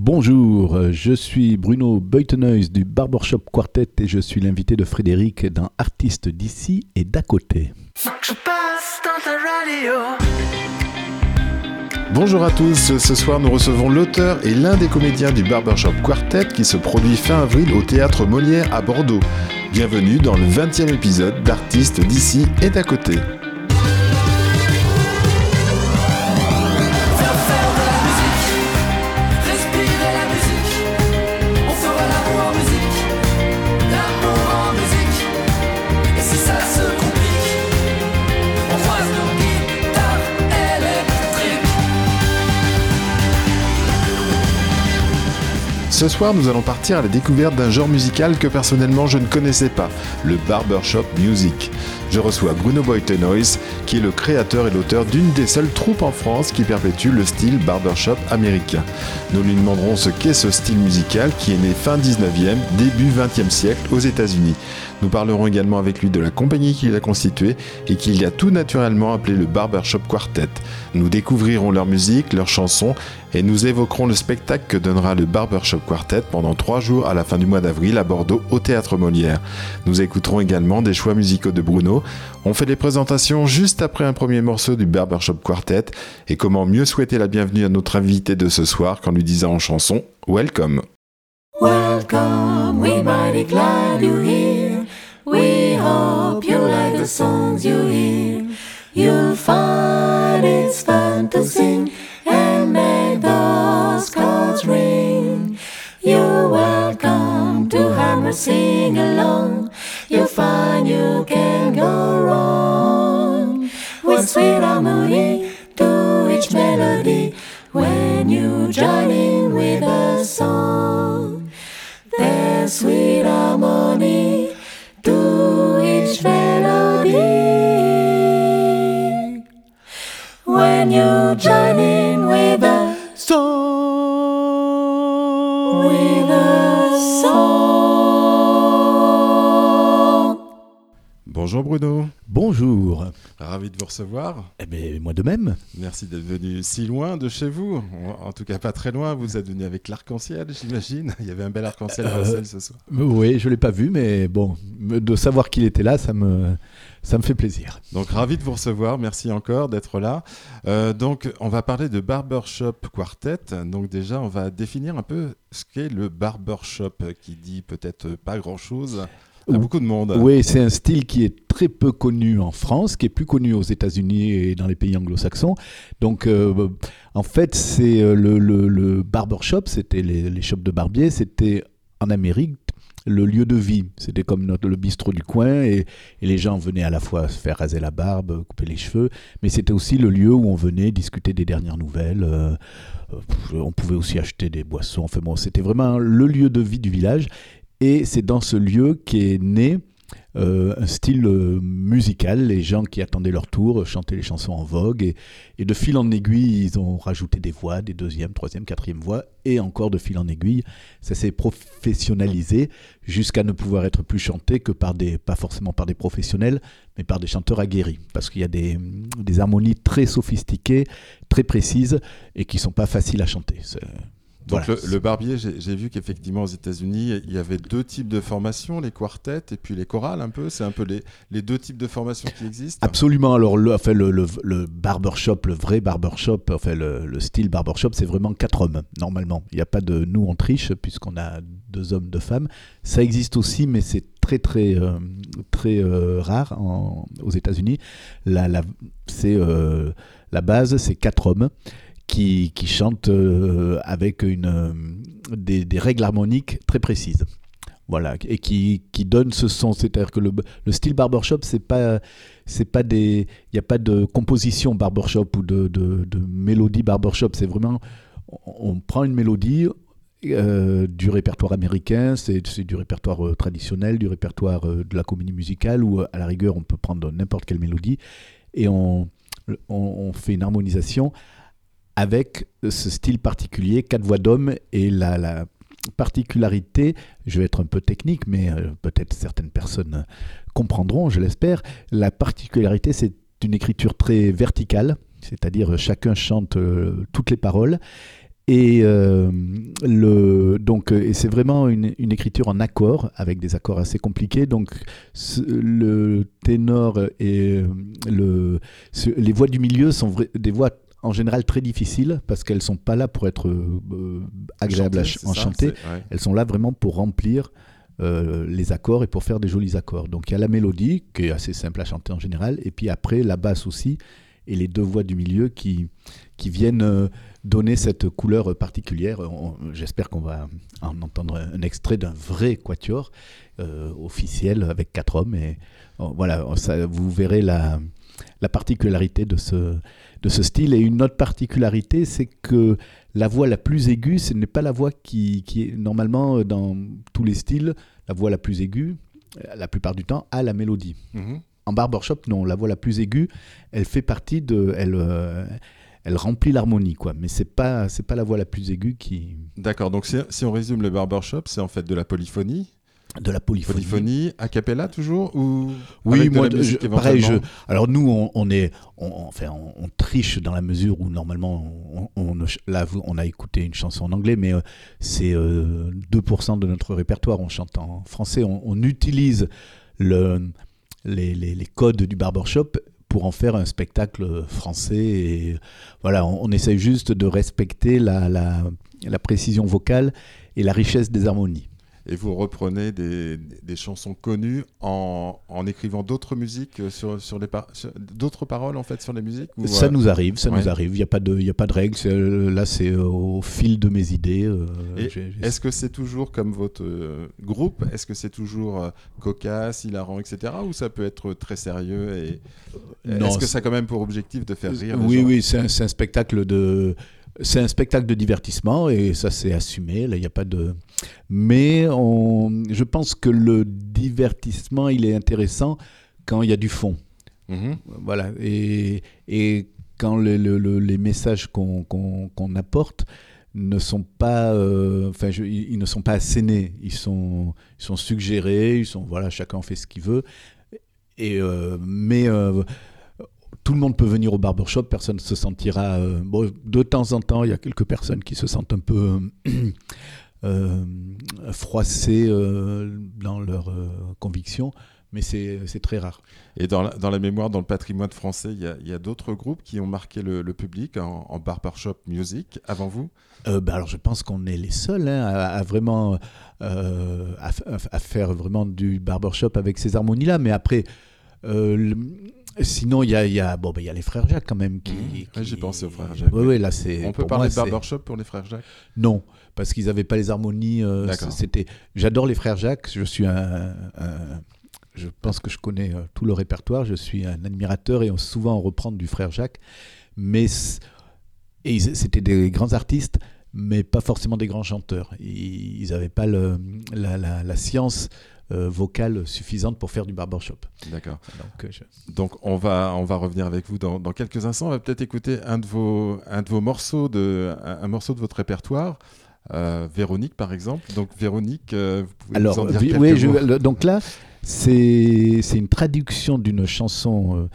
Bonjour, je suis Bruno Beutenois du Barbershop Quartet et je suis l'invité de Frédéric d'un artiste d'ici et d'à côté. Bonjour à tous, ce soir nous recevons l'auteur et l'un des comédiens du Barbershop Quartet qui se produit fin avril au théâtre Molière à Bordeaux. Bienvenue dans le 20e épisode d'Artistes d'ici et d'à côté. Ce soir, nous allons partir à la découverte d'un genre musical que personnellement je ne connaissais pas, le barbershop music. Je reçois Bruno Boytenois, qui est le créateur et l'auteur d'une des seules troupes en France qui perpétue le style barbershop américain. Nous lui demanderons ce qu'est ce style musical qui est né fin 19e, début 20e siècle aux États-Unis. Nous parlerons également avec lui de la compagnie qu'il a constituée et qu'il a tout naturellement appelé le Barbershop Quartet. Nous découvrirons leur musique, leurs chansons et nous évoquerons le spectacle que donnera le Barbershop Quartet pendant trois jours à la fin du mois d'avril à Bordeaux au Théâtre Molière. Nous écouterons également des choix musicaux de Bruno. On fait des présentations juste après un premier morceau du Barbershop Quartet et comment mieux souhaiter la bienvenue à notre invité de ce soir qu'en lui disant en chanson Welcome. Welcome, we glad. We hope you like the songs you hear. You'll find it's fun to sing and make those chords ring. You're welcome to hammer sing along. You'll find you can go wrong with sweet harmony to each melody when you join in with a song. There's sweet harmony you join in with a song, with a song. Bonjour Bruno. Bonjour. Ravi de vous recevoir. Eh bien, moi de même. Merci d'être venu si loin de chez vous. En tout cas, pas très loin. Vous êtes venu avec l'arc-en-ciel, j'imagine. Il y avait un bel arc-en-ciel à Bruxelles ce soir. Oui, je ne l'ai pas vu, mais bon, de savoir qu'il était là, ça me, ça me fait plaisir. Donc, ravi de vous recevoir. Merci encore d'être là. Euh, donc, on va parler de Barbershop Quartet. Donc, déjà, on va définir un peu ce qu'est le barbershop, qui dit peut-être pas grand-chose à beaucoup de monde. Oui, c'est un style qui est très peu connu en France, qui est plus connu aux États-Unis et dans les pays anglo-saxons. Donc, euh, en fait, c'est euh, le, le, le barbershop, c'était les, les shops de barbier, c'était en Amérique le lieu de vie. C'était comme notre, le bistrot du coin et, les gens venaient à la fois se faire raser la barbe, couper les cheveux, mais c'était aussi le lieu où on venait discuter des dernières nouvelles. Euh, on pouvait aussi acheter des boissons. Enfin bon, c'était vraiment le lieu de vie du village. Et c'est dans ce lieu qu'est né euh, un style euh, musical. Les gens qui attendaient leur tour chantaient les chansons en vogue. Et, de fil en aiguille, ils ont rajouté des voix, des deuxième, troisième, quatrième voix. Et encore de fil en aiguille, ça s'est professionnalisé jusqu'à ne pouvoir être plus chanté que par des, pas forcément par des professionnels, mais par des chanteurs aguerris. Parce qu'il y a des, harmonies très sophistiquées, très précises, et qui sont pas faciles à chanter. Donc voilà. le, le, barbier, j'ai vu qu'effectivement aux États-Unis, il y avait deux types de formations, les quartets et puis les chorales un peu. C'est un peu les, les, deux types de formations qui existent. Absolument. Alors le, enfin, le, le, le barbershop, le vrai barbershop, enfin le, style barbershop, c'est vraiment quatre hommes normalement. Il n'y a pas de nous on triche puisqu'on a deux hommes, deux femmes. Ça existe aussi, mais c'est très très euh, très euh, rare en, aux États-Unis. La, la, c'est euh, la base, c'est quatre hommes qui, qui chantent euh, avec une, euh, des, règles harmoniques très précises. Voilà, et qui, donnent ce son. C'est-à-dire que le, le, style barbershop, c'est pas, c'est pas des, il n'y a pas de composition barbershop ou de, mélodie barbershop. C'est vraiment, on, prend une mélodie, euh, du répertoire américain, c'est du répertoire traditionnel, du répertoire de la comédie musicale, ou à la rigueur on peut prendre n'importe quelle mélodie, et on, fait une harmonisation avec ce style particulier, quatre voix d'homme et la, la, particularité, je vais être un peu technique, mais euh, peut-être certaines personnes comprendront, je l'espère, la particularité c'est une écriture très verticale, c'est-à-dire chacun chante euh, toutes les paroles, Et, euh, et c'est vraiment une, une écriture en accords, avec des accords assez compliqués. Donc le ténor et le, les voix du milieu sont des voix en général très difficiles parce qu'elles sont pas là pour être euh, agréables à ch- Chanter, ouais. Elles sont là vraiment pour remplir euh, les accords et pour faire des jolis accords. Donc il y a la mélodie qui est assez simple à chanter en général, et puis après la basse aussi, et les deux voix du milieu qui, qui viennent euh, donner cette couleur particulière. J'espère qu'on va en entendre un extrait d'un vrai quatuor euh, officiel avec quatre hommes. Et euh, voilà, ça, vous verrez la, la particularité de ce, de ce style. Et une autre particularité, c'est que la voix la plus aiguë, ce n'est pas la voix qui, qui est normalement dans tous les styles, la voix la plus aiguë, la plupart du temps, a la mélodie. Mhm. En barbershop, non, la voix la plus aiguë, elle fait partie de. Elle, euh, elle remplit l'harmonie, quoi. Mais c'est pas, c'est pas la voix la plus aiguë qui. D'accord, donc si, on résume le barbershop, c'est en fait de la polyphonie. De la polyphonie. Polyphonie, a cappella toujours ou Oui, avec de moi, la musique je- pareil. Je, alors nous, on, on est, on, enfin, on, on triche dans la mesure où normalement, on, là, on a écouté une chanson en anglais, mais euh, c'est euh, 2% de notre répertoire. On chante en français. On, on utilise le, les, les- les codes du barbershop pour en faire un spectacle français. Et voilà, on, on essaye juste de respecter la, la précision vocale et la richesse des harmonies. Et vous reprenez des, des chansons connues en, en écrivant d'autres musiques euh, sur, sur les par- d'autres paroles en fait sur les musiques ou, Ça euh, nous arrive, ça ouais. nous arrive. Il n'y a pas de, il a pas de règle. C'est, euh, Là, c'est au fil de mes idées. euh, Est-ce que c'est toujours comme votre groupe? Est-ce que c'est toujours cocasse, hilarant, etc. Ou ça peut être très sérieux et Est-ce que c'est- ça a quand même pour objectif de faire rire oui, oui, c'est un, c'est un spectacle de, c'est un spectacle de divertissement et ça c'est assumé. Là, il n'y a pas de. Mais on, je pense que le divertissement, il est intéressant quand il y a du fond. Mhm. Voilà. Et, et quand le- le- le- les messages qu'on qu'on- qu'on apporte ne sont pas, euh, enfin, je- ils ne sont pas assénés. Ils sont, ils sont suggérés. Ils sont, voilà, chacun fait ce qu'il veut. Et euh, mais euh, tout le monde peut venir au barbershop. Personne ne se sentira. euh, bon, de temps en temps, il y a quelques personnes qui se sentent un peu euh, froissées euh, dans leurs convictions, mais c'est très rare. Et dans la, dans la mémoire, dans le patrimoine français, il y a, d'autres groupes qui ont marqué le, le public en, en barbershop music avant vous? Euh, bah alors je pense qu'on est les seuls hein, à, à vraiment euh, à, faire vraiment du barbershop avec ces harmonies là mais après euh, sinon il y a, il y a bon il y a les frères Jacques quand même qui, Mmh. qui- Ouais, j'ai pensé aux frères Jacques, ouais, ouais, là c'est On peut parler moi, de barbershop pour les frères Jacques? Non parce qu'ils n'avaient pas les harmonies euh, D'accord. c'était j'adore les frères Jacques je suis un, un- je pense que je connais euh, tout le répertoire je suis un admirateur et on- souvent on reprend du frère Jacques mais c'était des grands artistes mais pas forcément des grands chanteurs. Ils n'avaient pas le- la, la- la science euh, vocale suffisante pour faire du barbershop. D'accord. Donc, euh, je- Donc on va, on va revenir avec vous dans, dans quelques instants. On va peut-être écouter un de vos, un de vos morceaux, de, un, un morceau de votre répertoire. Euh, Véronique par exemple. Donc Véronique, euh, vous pouvez Alors, nous en dire oui, quelques oui, mots donc là, c'est c'est une traduction d'une chanson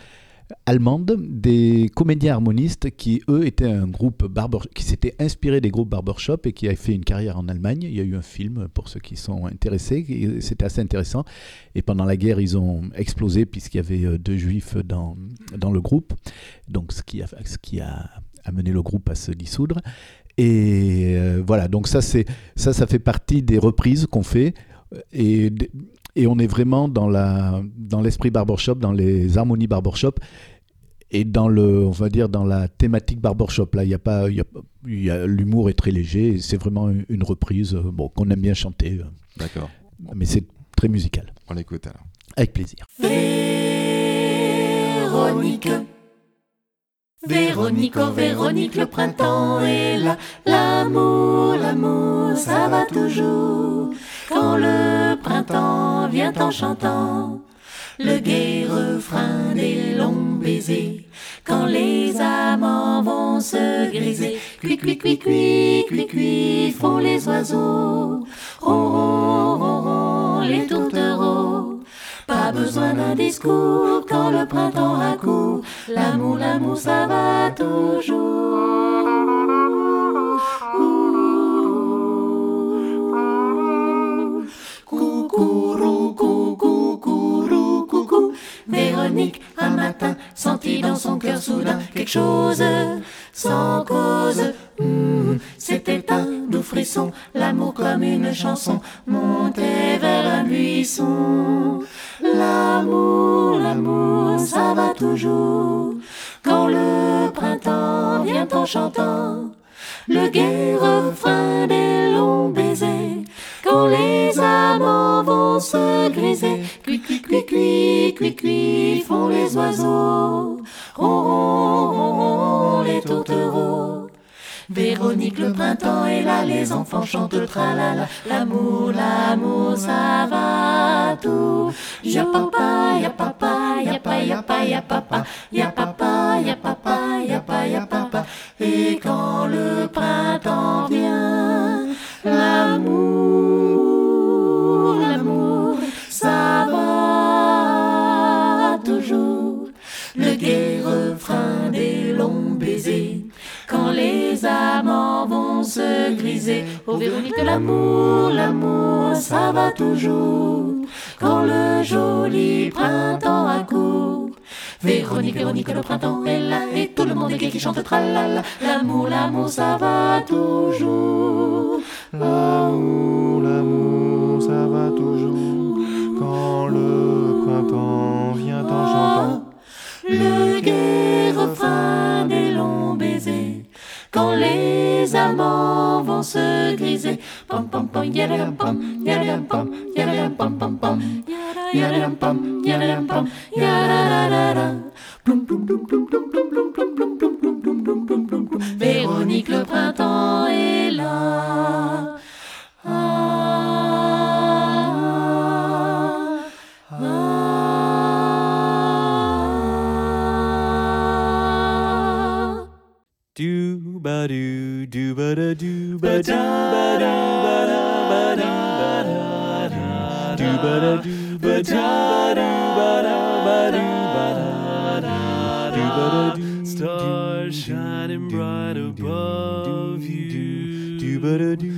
allemande des comédiens harmonistes qui, eux, étaient un groupe barber, qui s'était inspiré des groupes barbershop et qui a fait une carrière en Allemagne. Il y a eu un film pour ceux qui sont intéressés. C'était assez intéressant. Et pendant la guerre, ils ont explosé puisqu'il y avait euh, deux juifs dans, dans le groupe. Donc, ce qui a, ce qui a amené le groupe à se dissoudre. Et euh, voilà, donc ça, ça, ça fait partie des reprises qu'on fait. Et on est vraiment dans la dans l'esprit barbershop, dans les harmonies barbershop et dans le, on va dire dans la thématique barbershop. Là, il y a pas, l'humour est très léger. C'est vraiment une, une reprise, euh, bon, qu'on aime bien chanter, euh, D'accord. mais c'est très musical. On l'écoute alors. Avec plaisir. Véronique. Véronique, oh Véronique, le printemps est là. L'amour, l'amour, ça va toujours. Quand le printemps vient en chantant, le gai refrain des longs baisers. Quand les amants vont se griser, cui font les oiseaux. Ron les tourtereaux. Pas besoin d'un discours quand le printemps accourt. L'amour, l'amour, ça va toujours. Véronique, un matin, sentit dans son cœur soudain quelque chose sans cause. Hmm, C'était un doux frisson, l'amour comme une chanson montait vers un buisson. L'amour, l'amour, ça va toujours. Quand le printemps vient en chantant, le gai refrain des longs baisers. Quand les amants vont se griser, cui cui cui cui cui cui font les oiseaux, ron les tourtereaux. Véronique, le printemps est là, les enfants chantent tralala. L'amour, l'amour, ça va tout. Ya papa, ya papa, ya pa, ya pa, ya papa, ya papa, ya papa, ya pa, ya papa. Et quand le printemps vient, l'amour, oh Véronique, l'amour, l'amour, ça va toujours. Quand le joli printemps accourt. Véronique, Véronique, le printemps est là et tout le monde est gai qui chante tralala. L'amour, l'amour, ça va toujours. L'amour, l'amour, ça va toujours. Quand le printemps vient en chantant. Le gai refrain des longs baisers. Quand les amants vont se griser. Pam pam pam, yadam pam, yadam pam, yadam pam pam pam. Yadam pam, yadam pam, yadadadada. Plum, plum, plum, plum, plum, plum, plum, plum, plum, plum, plum, plum, plum, plum, plum, plum. Véronique, le printemps est là. Ah, ba do do ba da do ba do ba do ba da ba do ba da do ba da do ba da do ba da ba do ba da do ba da do stars shining bright above you do ba da do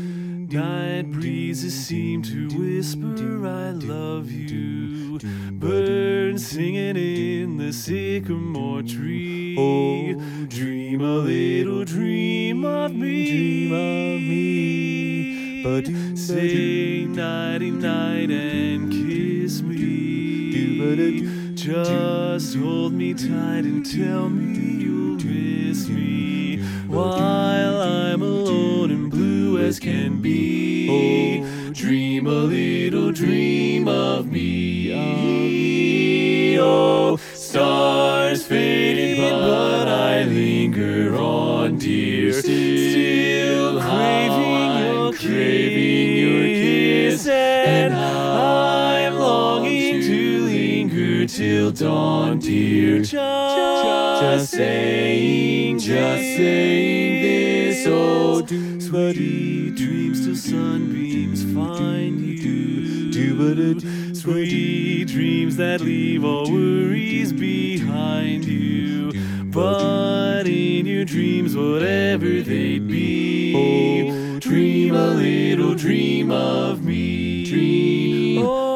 night breezes seem to whisper I love you. birds singing in the sycamore tree. Oh dream a little dream of me. dream of me. But say nighty night and kiss me. just hold me tight and tell me you'll miss me while I'm alone and blue as can be. Oh, dream a little dream of me. Oh, stars fading, but I linger on, dear. Still craving your craving your kiss, and I'm longing to linger till dawn, dear. Just saying, just saying this. Oh, oh sweet dreams till sunbeams find you. Do sweet dreams that leave all worries behind you. But in your dreams, whatever they'd be, oh, dream a little dream of me. Dream a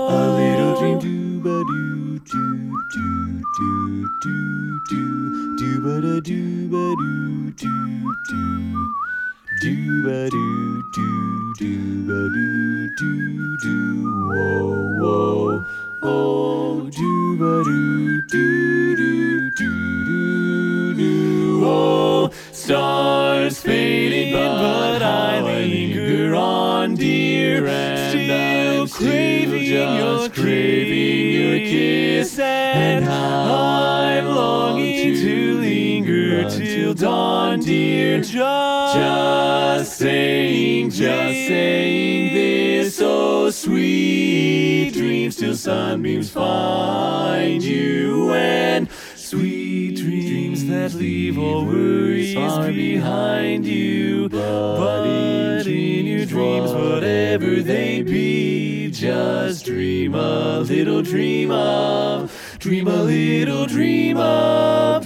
sunbeams find you and sweet dreams that leave all worries far behind you. But in your dreams whatever they be just dream a little dream of dream a little dream of dream a little dream of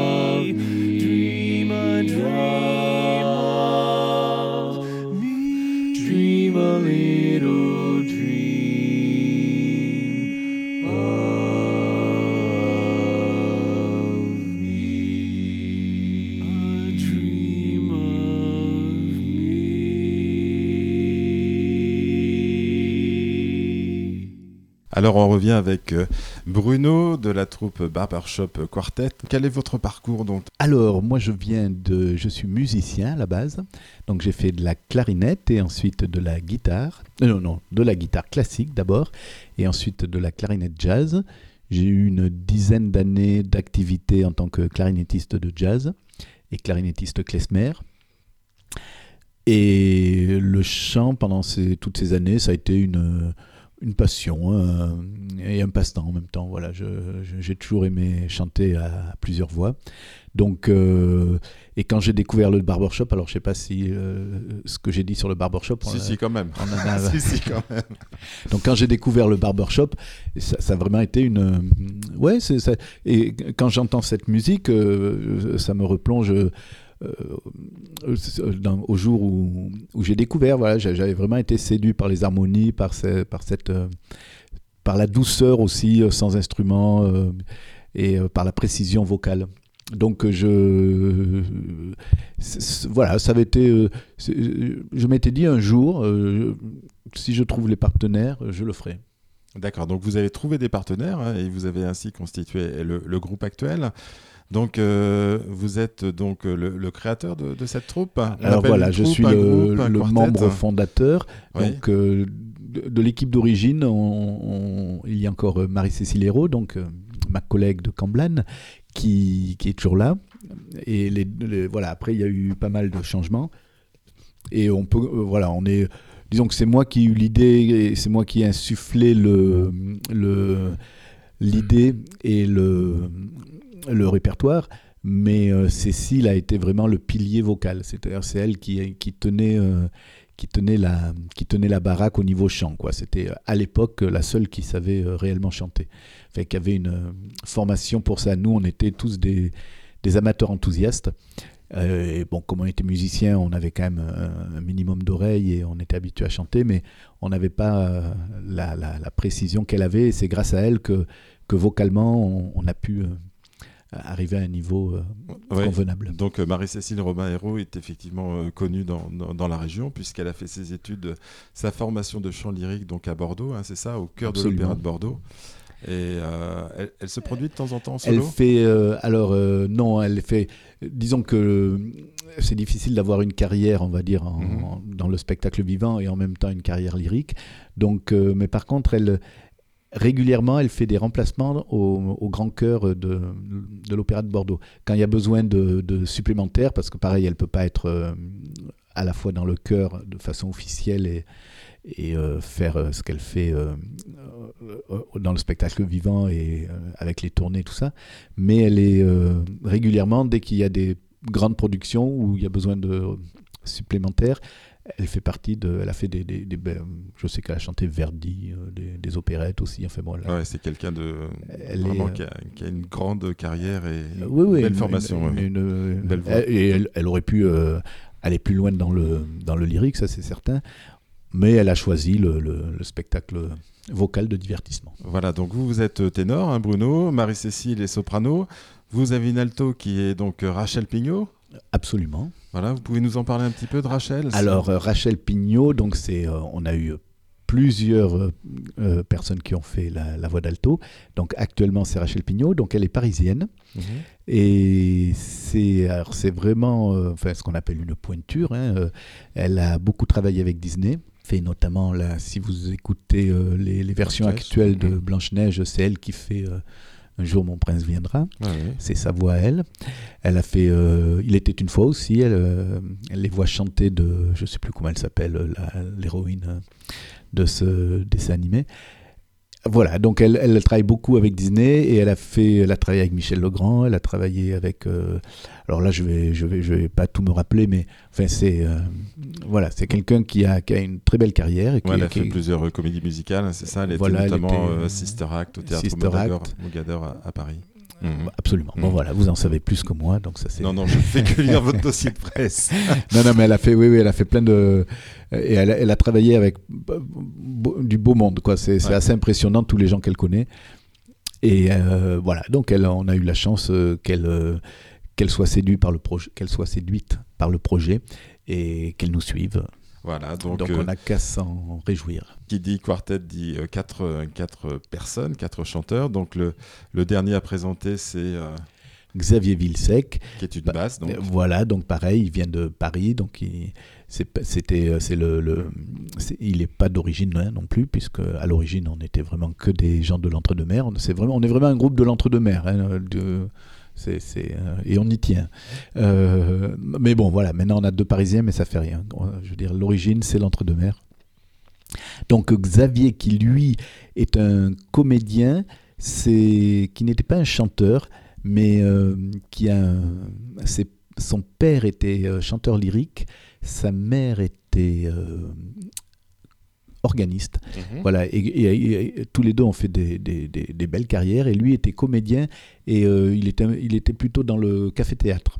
love. Alors on revient avec euh, Bruno de la troupe Barbershop Quartet. Quel est votre parcours donc? Alors, moi, je viens de. Je suis musicien à la base. Donc, j'ai fait de la clarinette et ensuite de la guitare. Euh, Non, non, de la guitare classique d'abord et ensuite de la clarinette jazz. J'ai eu une dizaine d'années d'activité en tant que clarinettiste de jazz et clarinettiste klezmer. Et le chant, pendant toutes ces années, ça a été une, une passion euh, et un passe-temps en même temps. Voilà, je- je- j'ai toujours aimé chanter à plusieurs voix. Donc, euh, et quand j'ai découvert le barbershop, alors je sais pas si euh, ce que j'ai dit sur le barbershop, Si, l'a- si, quand même. a- si, si, quand même. donc quand j'ai découvert le barbershop, ça, ça a vraiment été une... Ouais, c'est ça. Et quand j'entends cette musique, euh, ça me replonge dans- au jour où, j'ai découvert. Voilà, j'a- j'avais vraiment été séduit par les harmonies, par, ce- par cette... euh, par la douceur aussi, euh, sans instrument, euh, et euh, par la précision vocale. Donc euh, je voilà, ça avait été. euh, je m'étais dit un jour, euh, si je trouve les partenaires, je le ferai. D'accord, donc vous avez trouvé des partenaires hein, et vous avez ainsi constitué le groupe actuel. Donc euh, vous êtes donc euh, le, le créateur de, de cette troupe On Alors voilà, je suis le, groupe, membre fondateur. Oui. Donc euh, de, de l'équipe d'origine, on- on- il y a encore Marie-Cécile Hérault, donc euh, ma collègue de Camblan, qui, qui est toujours là. Et les, les- voilà, après il y a eu pas mal de changements. Et on peut, voilà, on est, disons que c'est moi qui ai eu l'idée, et c'est moi qui ai insufflé le, le, l'idée et le, le répertoire. Mais euh, Cécile a été vraiment le pilier vocal. C'est-à-dire, c'est elle qui, tenait, euh, qui tenait la, qui tenait la baraque au niveau chant. C'était euh, à l'époque la seule qui savait réellement chanter. Fait y avait une formation pour ça. Nous, on était tous des, amateurs enthousiastes. Et bon, comme on était musicien, on avait quand même un, minimum d'oreilles et on était habitué à chanter, mais on n'avait pas la, précision qu'elle avait. C'est grâce à elle que, vocalement, on, a pu arriver à un niveau euh, Ouais. convenable. Donc euh, Marie-Cécile Robin-Hérault est effectivement euh, connue dans, dans, dans la région puisqu'elle a fait ses études, euh, sa formation de chant lyrique donc à Bordeaux, hein, c'est ça, au cœur Absolument. de l'Opéra de Bordeaux. Et euh, elle, elle se produit de temps en temps en Elle solo? fait euh, alors euh, non, elle fait. Disons que euh, c'est difficile d'avoir une carrière, on va dire, en- Mhm. en- dans le spectacle vivant et en même temps une carrière lyrique. Donc, euh, mais par contre, elle régulièrement, elle fait des remplacements au, grand chœur de, l'Opéra de Bordeaux quand il y a besoin de, de supplémentaires, parce que pareil, elle peut pas être euh, à la fois dans le chœur de façon officielle et euh, faire euh, ce qu'elle fait dans le spectacle vivant et avec les tournées, tout ça. Mais elle est régulièrement, dès qu'il y a des grandes productions où il y a besoin de supplémentaires, elle fait partie de. Elle a fait des. des- des- ben, je sais qu'elle a chanté Verdi, euh, des, opérettes aussi. Enfin bon, Ouais, c'est quelqu'un de Elle vraiment est, qui, a, qui a une grande carrière et Euh, oui, oui, une belle une- formation. une- une- belle et elle, elle aurait pu euh, aller plus loin dans le, dans le lyrique, ça c'est certain. Mais elle a choisi le, le- le spectacle vocal de divertissement. Voilà, donc vous, vous êtes ténor, hein, Bruno, Marie-Cécile est soprano. Vous avez une alto qui est donc euh, Rachel Pignot. Absolument. Voilà, vous pouvez nous en parler un petit peu de Rachel Alors, euh, Rachel Pignot, donc c'est, euh, on a eu plusieurs euh, personnes qui ont fait la, la voix d'alto. Donc, actuellement, c'est Rachel Pignot. Donc, elle est parisienne. Mhm. Et c'est, c'est vraiment euh, enfin, ce qu'on appelle une pointure. hein. Euh, Elle a beaucoup travaillé avec Disney. Fait notamment, là, si vous écoutez les, les versions Blanche-Neige. actuelles de. Blanche-Neige, c'est elle qui fait Un jour mon prince viendra. Ouais. C'est sa voix à elle. Elle a fait euh, Il était une fois aussi. Elle, euh, elle les voit chanter de. Je sais plus comment elle s'appelle, l'héroïne de ce dessin animé. Voilà, donc elle, elle travaille beaucoup avec Disney et elle a fait, elle a travaillé avec Michel Legrand, elle a travaillé avec. euh, alors là, je vais, je vais, je vais pas tout me rappeler, mais enfin c'est, euh, voilà, c'est quelqu'un qui a, qui a une très belle carrière et qui, Ouais, elle a qui- fait plusieurs comédies musicales, hein, c'est ça. Elle était Voilà, elle notamment était, euh, euh, Sister Act au théâtre Sister Mogador, Act. Mogador à, à Paris. Mhm. absolument. Bon Mm. voilà, vous en savez plus que moi, donc ça c'est. Non, non, je fais que lire votre dossier de presse. Non, non, mais elle a fait, oui, oui, elle a fait plein de. Et elle a, elle a travaillé avec du beau monde, quoi. C'est c'est Ouais. assez impressionnant, tous les gens qu'elle connaît. Et euh, voilà, donc elle, on a eu la chance euh, qu'elle euh, qu'elle soit séduite par le projet, qu'elle soit séduite par le projet et qu'elle nous suive. Voilà, donc, Donc, euh, on n'a qu'à s'en réjouir. qui dit quartet dit euh, quatre, euh, quatre personnes, quatre chanteurs. Donc le, le dernier à présenter, c'est Xavier Villesec, qui est une Bah, basse. Donc, Voilà, donc pareil, il vient de Paris, donc il, c'était, c'est le, il n'est pas d'origine hein, non plus, puisque à l'origine on était vraiment que des gens de l'entre-deux-mer. On, c'est vraiment, on est vraiment un groupe de l'entre-deux-mer. hein, de- euh, et on y tient. Euh, mais bon, voilà, maintenant on a deux Parisiens, mais ça fait rien. Je veux dire, l'origine c'est l'entre-deux-mer. Donc Xavier, qui lui est un comédien, c'est, qui n'était pas un chanteur, mais euh, qui a son père était euh, chanteur lyrique, sa mère était euh, organiste. Mhm. Voilà, et, et- et tous les deux ont fait des, des- des- des belles carrières, et lui était comédien, et euh, il, était, il était plutôt dans le café-théâtre.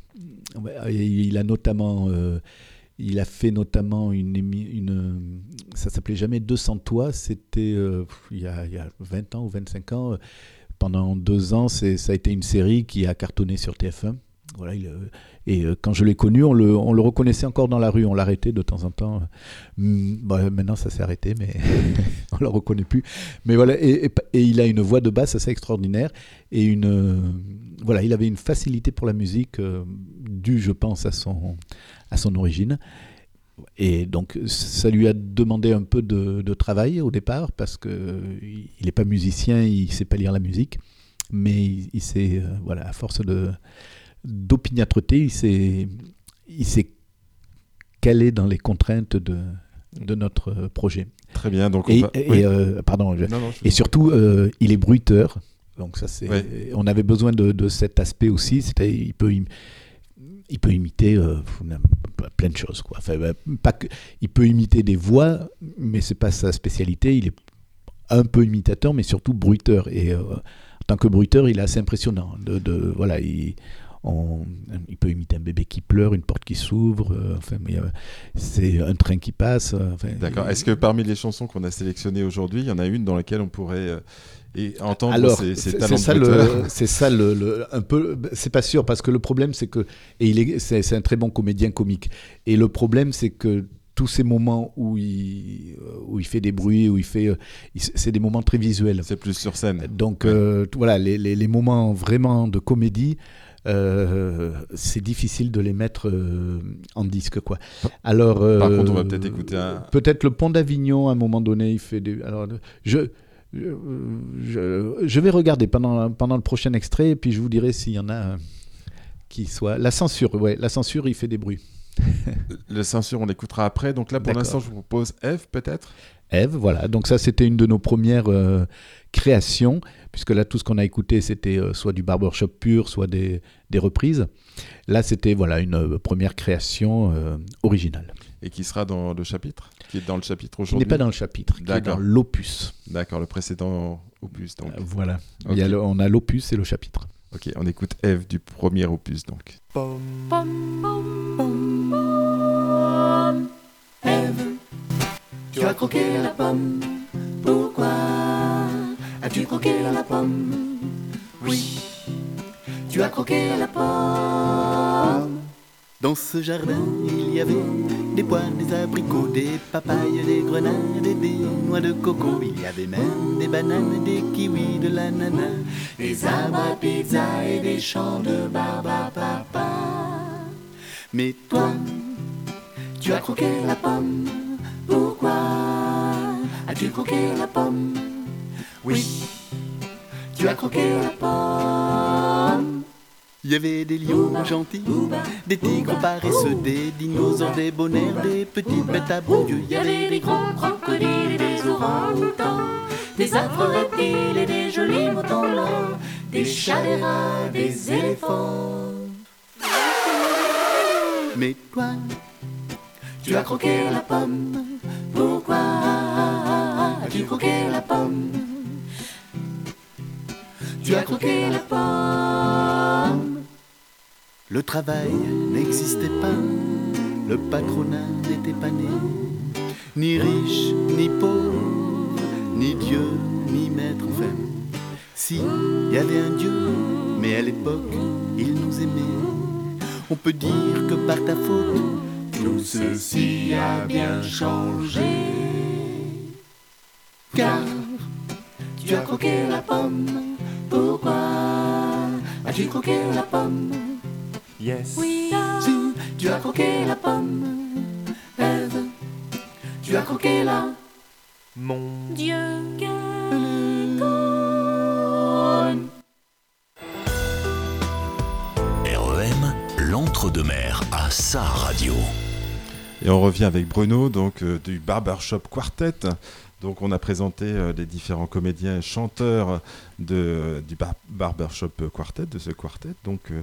Il a notamment... euh, il a fait notamment une, une ça s'appelait jamais 200 toits, c'était euh, il, y a, il y a 20 ans ou 25 ans. euh, pendant deux ans, ça a été une série qui a cartonné sur TF1. Voilà, il, euh, et euh, quand je l'ai connu, on le, on le reconnaissait encore dans la rue, on l'arrêtait de temps en temps. Hum, bah, maintenant, ça s'est arrêté, mais on ne le reconnaît plus. Mais voilà, et, il a une voix de basse assez extraordinaire et une, euh, voilà, il avait une facilité pour la musique euh, due, je pense, à son, à son origine. Et donc, ça lui a demandé un peu de, travail au départ parce que euh, il n'est pas musicien, il ne sait pas lire la musique, mais il, il euh, voilà, à force de d'opiniâtreté, il s'est, il s'est calé dans les contraintes de, de notre projet. Très bien. Donc on Et, va- et, oui. euh, pardon, je- Non, non, je- et surtout, euh, il est bruiteur. Donc ça, c'est. Ouais. On avait besoin de, de cet aspect aussi. C'était, il peut, im- il peut imiter euh, plein de choses, quoi. Enfin, bah, pas que, il peut imiter des voix, mais c'est pas sa spécialité. Il est un peu imitateur, mais surtout bruiteur. Et en tant que bruiteur, il est assez impressionnant. De, de- voilà, il, on- il peut imiter un bébé qui pleure, une porte qui s'ouvre. euh, enfin, euh, c'est un train qui passe. euh, enfin, D'accord. Est-ce que parmi les chansons qu'on a sélectionnées aujourd'hui, il y en a une dans laquelle on pourrait et entendre Alors, ces, ces talents c'est ça, le, c'est ça le, le- un peu. C'est pas sûr parce que le problème c'est que et il est, c'est, c'est un très bon comédien comique. Et le problème c'est que tous ces moments où il où il fait des bruits, où il fait, c'est des moments très visuels. C'est plus sur scène. Donc Ouais. euh, voilà, les, les- les moments vraiment de comédie, euh, c'est difficile de les mettre euh, en disque quoi. Alors Par euh, contre, on va peut-être écouter un- peut-être le Pont d'Avignon à un moment donné, il fait des. Alors je je, je- vais regarder pendant pendant le prochain extrait et puis je vous dirai s'il y en a qui soit la censure. Ouais, la censure, il fait des bruits. Le censure, on l'écoutera après. Donc là, pour l'instant, je vous propose F, peut-être? Eve, voilà. Donc ça, c'était une de nos premières euh, créations, puisque là, tout ce qu'on a écouté, c'était euh, soit du barbershop pur, soit des, des reprises. Là, c'était voilà une euh, première création euh, originale. Et qui sera dans le chapitre Qui est dans le chapitre Qui n'est aujourd'hui pas dans le chapitre, qui est D'accord. dans l'opus. D'accord, le précédent opus. Donc. Voilà. Ok. Il y a le- on a l'opus et le chapitre. Ok, on écoute Eve du premier opus, donc. Ève, tu as croqué la pomme. Pourquoi as-tu croqué la pomme? Oui, tu as croqué la pomme. Dans ce jardin, il y avait des poires, des abricots, des papayes, des grenades des noix de coco. Il y avait même des bananes, des kiwis, de l'ananas, des arbres pizza et des champs de barbe à papa. Mais toi, tu as croqué la pomme. Pourquoi as-tu croqué la pomme? Oui, tu as croqué la pomme. Il y avait des lions gentils, des tigres paresseux, des dinosaures, des bonheurs, des petites bêtes à bon Dieu. Il y avait des grands crocodiles et des orang-outans, des affreux reptiles et des jolis moutons longs, des chats, des rats, des éléphants. Mais toi, tu as croqué la pomme. Pourquoi as-tu croqué la pomme? Tu as croqué la pomme. Le travail n'existait pas, le patronat n'était pas né, ni riche, ni pauvre, ni Dieu, ni maître, enfin. Si, il y avait un Dieu, mais à l'époque, il nous aimait. On peut dire que par ta faute, tout ceci a bien changé. Car tu as croqué la pomme. Pourquoi as-tu croqué la pomme? Yes. Si tu as croqué la pomme, Ève, tu as croqué la Mon Dieu. REM, l'entre-deux-mer à sa radio. Et on revient avec Bruno, donc euh, du Barbershop Quartet. Donc on a présenté euh, les différents comédiens et chanteurs du bar- Barbershop Quartet, de ce quartet. Donc, euh,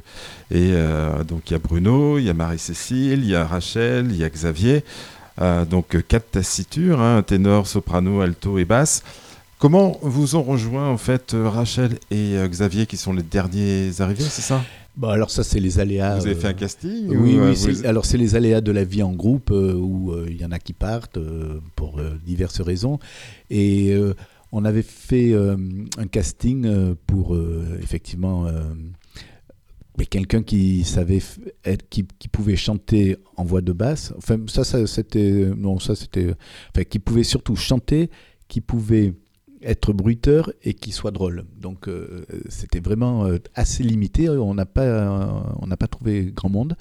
et euh, donc il y a Bruno, il y a Marie-Cécile, il y a Rachel, il y a Xavier. Euh, donc euh, quatre tessitures, hein, ténor, soprano, alto et basse. Comment vous ont rejoint en fait euh, Rachel et euh, Xavier qui sont les derniers arrivés, c'est ça? Bon, alors ça, c'est les aléas. Vous avez euh, fait un casting Oui, ou, euh, oui. vous- Alors, c'est les aléas de la vie en groupe euh, où euh, il y en a qui partent pour diverses raisons. Et on avait fait un casting pour effectivement quelqu'un qui savait f- être, qui, qui pouvait chanter en voix de basse. Enfin, ça, ça c'était non, ça c'était, enfin, qui pouvait surtout chanter, qui pouvait être bruiteur et qui soit drôle. Donc euh, c'était vraiment euh, assez limité. On n'a pas, pas trouvé grand monde,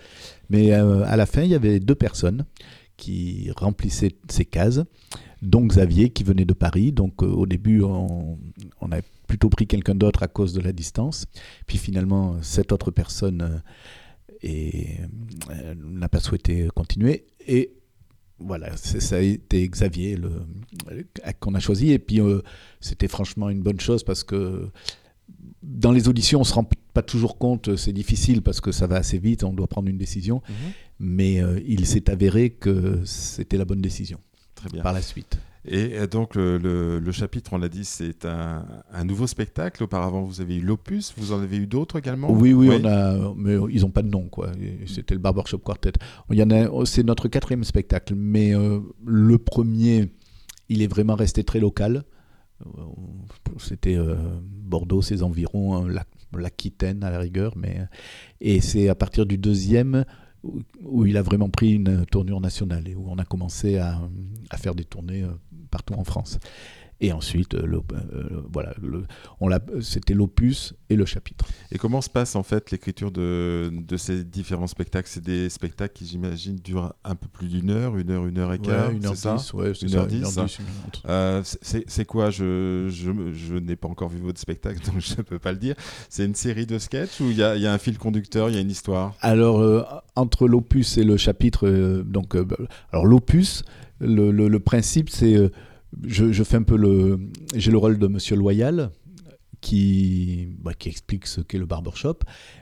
mais euh, à la fin il y avait deux personnes qui remplissaient ces cases, dont Xavier qui venait de Paris. Donc au début on, on a plutôt pris quelqu'un d'autre à cause de la distance. Puis finalement cette autre personne n'a pas souhaité continuer et voilà, ça a été Xavier le, euh, qu'on a choisi. Et puis, euh, c'était franchement une bonne chose parce que dans les auditions, on se rend pas toujours compte, c'est difficile parce que ça va assez vite, on doit prendre une décision. Mhm. Mais euh, il s'est avéré que c'était la bonne décision Très bien. par la suite. Et donc le, le- le chapitre, on l'a dit, c'est un, un nouveau spectacle. Auparavant, vous avez eu l'Opus, vous en avez eu d'autres également? Oui, oui, on a, mais ils n'ont pas de nom, quoi. C'était le Barbershop Quartet. Il y en a, c'est notre quatrième spectacle, mais euh, le premier, il est vraiment resté très local. C'était euh, Bordeaux, ses environs, hein, la- l'Aquitaine à la rigueur, mais et c'est à partir du deuxième où, il a vraiment pris une tournure nationale et où on a commencé à, à faire des tournées euh, partout en France. Et ensuite, euh, le- euh, voilà, le- on l'a- c'était l'opus et le chapitre. Et comment se passe en fait l'écriture de, de ces différents spectacles? C'est des spectacles qui, j'imagine, durent un peu plus d'une heure, une heure, une heure et quart, Ouais, une c'est heure ça? dix, ouais, c'est Une ça, heure une dix, heure. Euh, c'est c'est quoi? Je, je, je n'ai pas encore vu votre spectacle, donc je ne peux pas le dire. C'est une série de sketchs où il y a, il y a un fil conducteur, il y a une histoire? Alors, euh, entre l'opus et le chapitre, euh, donc, euh, alors l'opus, le, le- le principe, c'est. Je, fais un peu le. J'ai le rôle de Monsieur Loyal, qui, bah, qui explique ce qu'est le barbershop.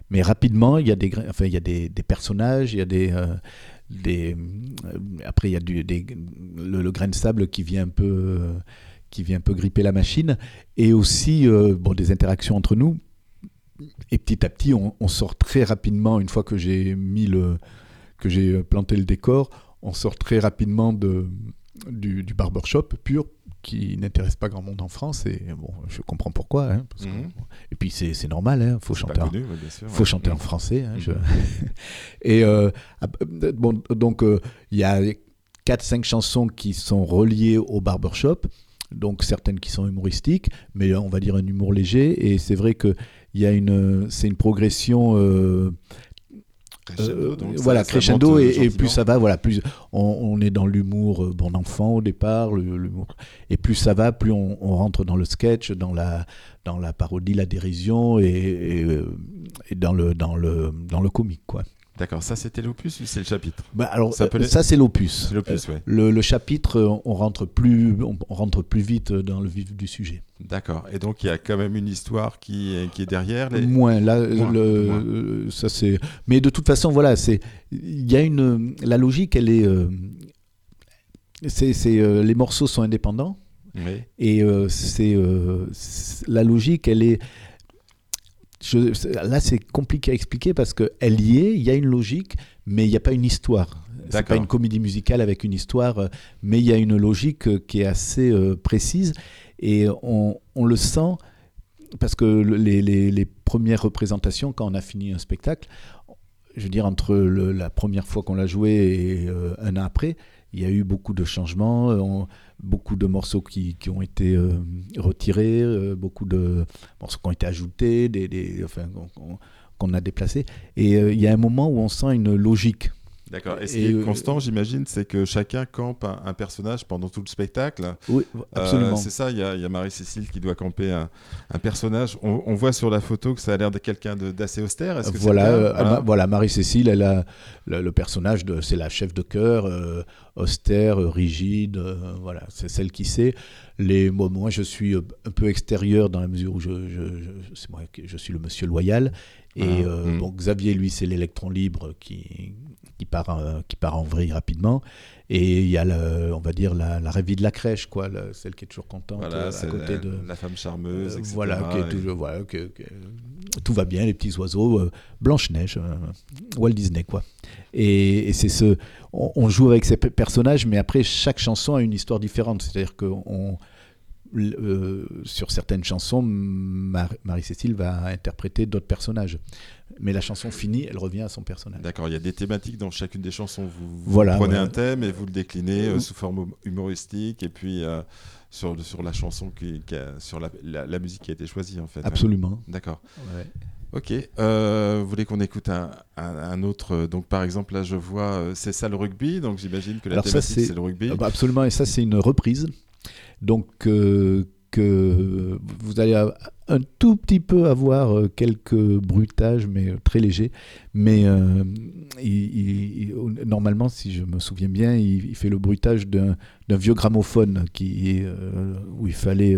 Mais rapidement, il y a des, enfin, il y a des, personnages, il y a des. euh, des euh, après, il y a du, le, grain de sable qui vient un peu. qui vient un peu gripper la machine, et aussi euh, bon, des interactions entre nous. Et petit à petit, on, on sort très rapidement, une fois que j'ai mis le, que j'ai planté le décor, on sort très rapidement de, du, du barbershop pur qui n'intéresse pas grand monde en France. Et bon, je comprends pourquoi. hein, parce que- Mhm. et puis c'est c'est normal, il faut chanter, en, sûr. faut ouais. chanter en français. hein, je- Mhm. et euh, ap- bon, donc euh, il y a 4-5 chansons qui sont reliées au barbershop. Donc certaines qui sont humoristiques, mais on va dire un humour léger. Et c'est vrai que il y a une, c'est une progression euh, Crescendo, euh, donc voilà, crescendo et, plus ça va, voilà, plus on, on est dans l'humour euh, bon enfant au départ, l'humour- et plus ça va, plus on, on rentre dans le sketch, dans la dans la parodie, la dérision et, et, euh, et dans le dans le dans le comique quoi. D'accord, ça c'était l'opus ou c'est le chapitre Bah, alors, Ça euh, ça, c'est l'opus. L'opus, ouais. Le, le chapitre, euh, on rentre, plus, on rentre plus vite dans le vif du sujet. D'accord. Et donc il y a quand même une histoire qui est, qui est derrière. Les... Moins, là, Moins, le, moins. euh, ça c'est. Mais de toute façon, voilà, c'est. Il y a une. La logique, elle est. euh, c'est, euh, les morceaux sont indépendants Oui. et euh, c'est, euh, c'est- la logique, elle est. je- là, c'est compliqué à expliquer parce qu'elle y est, il y a une logique, mais il n'y a pas une histoire. C'est pas une comédie musicale avec une histoire, euh, mais il y a une logique euh, qui est assez euh, précise et on, on le sent parce que le- les, les- les premières représentations, quand on a fini un spectacle, je veux dire, entre le- la première fois qu'on l'a joué et euh, un an après, il y a eu beaucoup de changements, euh, beaucoup de morceaux qui, ont été euh, retirés, euh, beaucoup de morceaux qui ont été ajoutés, des, enfin, qu'on- a déplacés. Et il y a un moment où on sent une logique. D'accord. Et ce qui est euh, constant, j'imagine, c'est que chacun campe un, un personnage pendant tout le spectacle. Oui, Euh, absolument. c'est ça, il y a, Marie-Cécile qui doit camper un, un personnage. On, on voit sur la photo que ça a l'air de quelqu'un d'assez austère. Que voilà, euh, Voilà. Ma- voilà, Marie-Cécile, elle a le, le personnage c'est la chef de chœur, euh, austère, rigide, voilà, c'est celle qui sait. Les, moi, moi, je suis un peu extérieur dans la mesure où je, je- je- moi je suis le monsieur loyal. Et Ah, hmm. bon, Xavier, lui, c'est l'électron libre qui, qui, part, euh, qui part en vrille rapidement. Et il y a, le, on va dire, la, la rêvie de la crèche, quoi, celle qui est toujours contente Voilà, euh, à côté la, de. la femme charmeuse, Euh, etc. Voilà, qui est Et- toujours- voilà, que- que- tout va bien, les petits oiseaux, euh, Blanche-Neige, euh, Walt Disney, quoi. Et, et c'est ce, on, on joue avec ces pe- personnages, mais après chaque chanson a une histoire différente. C'est-à-dire que on, l- euh, sur certaines chansons, Mar- Marie-Cécile va interpréter d'autres personnages, mais la chanson finie, elle revient à son personnage. D'accord, il y a des thématiques dans chacune des chansons. Vous, vous Voilà, prenez ouais. un thème et vous le déclinez euh, sous forme hum- humoristique et puis euh, sur, sur la chanson, qui, qui a- sur la, la- la musique qui a été choisie en fait. ouais. Absolument. D'accord. Ouais. Ok. Euh, vous voulez qu'on écoute un, un- un autre Donc par exemple là je vois c'est ça le rugby, donc j'imagine que la Alors thématique c'est- c'est le rugby. Ah bah, absolument, et ça c'est une reprise. Donc euh, que vous allez un tout petit peu avoir euh, quelques bruitages, mais euh, très légers. Mais normalement, si je me souviens bien, il, fait le bruitage d'un vieux gramophone qui, où il fallait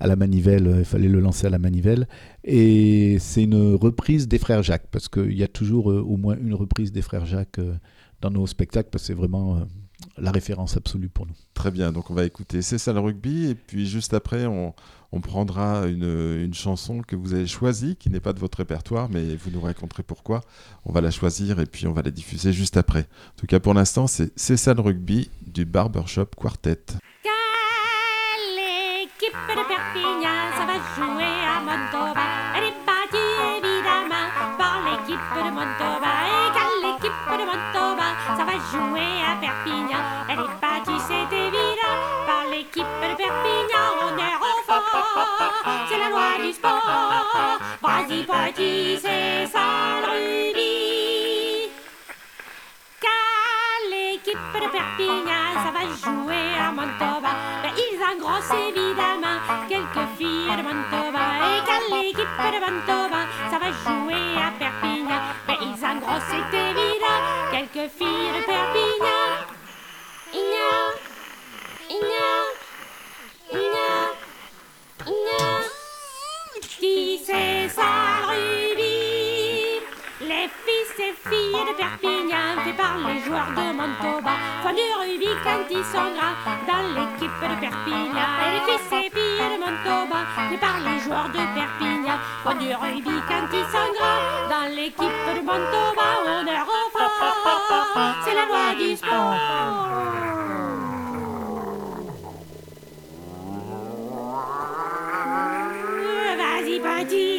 à la manivelle, il fallait le lancer à la manivelle. Et c'est une reprise des frères Jacques, parce qu'il y a toujours au moins une reprise des frères Jacques dans nos spectacles, parce que c'est vraiment la référence absolue pour nous. Très bien, donc on va écouter C'est ça le rugby, et puis juste après, on, on prendra une, une chanson que vous avez choisie, qui n'est pas de votre répertoire, mais vous nous raconterez pourquoi. On va la choisir et puis on va la diffuser juste après. En tout cas, pour l'instant, c'est C'est ça le rugby du Barbershop Quartet. L'équipe de Perpignan, ça va jouer à Montauban. Du sport. Vas-y, petit, c'est ça le rugby. Car l'équipe de Perpignan, ça va jouer à Montauban. Ben, ils engrossent évidemment quelques filles de Montauban. Et quand l'équipe de Montauban, ça va jouer à Perpignan. Ben, ils engrossent, évident, quelques filles de Perpignan. Filles de Perpignan fait par les joueurs de Montauban. Font du rugby quand ils sont grands dans l'équipe de Perpignan. Et les fils et filles de Montauban fait par les joueurs de Perpignan. Font du rugby quand ils sont grands dans l'équipe de Montauban. On est enfant, c'est la loi du sport. Vas-y petit,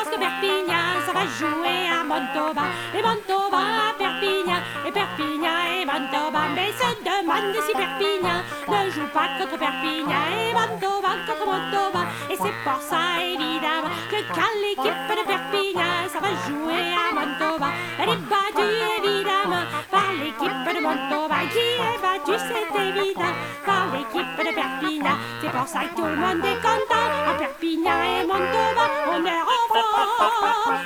lorsque Perpignan, ça va jouer à Montauban. Et Montauban à Perpignan, et Perpignan et Montauban Mais se demande si Perpignan ne joue pas contre Perpignan Et Montauban contre Montauban Et c'est pour ça évidemment que quand l'équipe de Perpignan, ça va jouer à Montauban Elle est battue évidemment par l'équipe de Montauban Qui est battue, c'est évident, par l'équipe de Perpignan C'est pour ça que tout le monde est content À Perpignan et Montauban, on est enfant.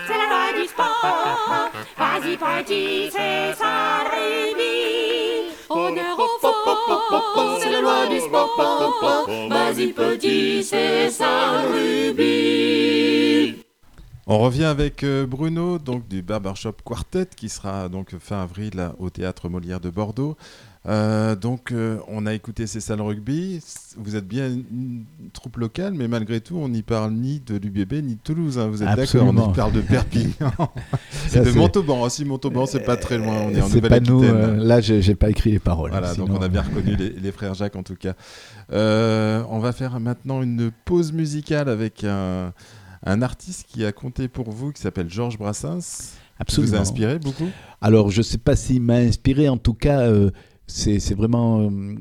C'est la loi du sport. Vas-y, petit, c'est ça, Ruby. C'est la loi du sport. Vas-y, petit, c'est. On revient avec euh, Bruno, donc du Barbershop Quartet, qui sera donc fin avril au théâtre Molière de Bordeaux. Euh, donc, euh, on a écouté ces salles rugby. Vous êtes bien une troupe locale, mais malgré tout, on n'y parle ni de l'UBB ni de Toulouse. hein. Vous êtes d'accord. On y parle de Perpignan et de Montauban. aussi Montauban, c'est pas très loin. On est en pas nous. Euh, là, j'ai pas écrit les paroles. Voilà, sinon- donc on a bien reconnu les, les frères Jacques en tout cas. Euh, on va faire maintenant une pause musicale avec un, un artiste qui a compté pour vous, qui s'appelle Georges Brassens. Qui Absolument. vous a inspiré beaucoup? Alors, je sais pas s'il m'a inspiré. En tout cas, euh, c'est vraiment. euh,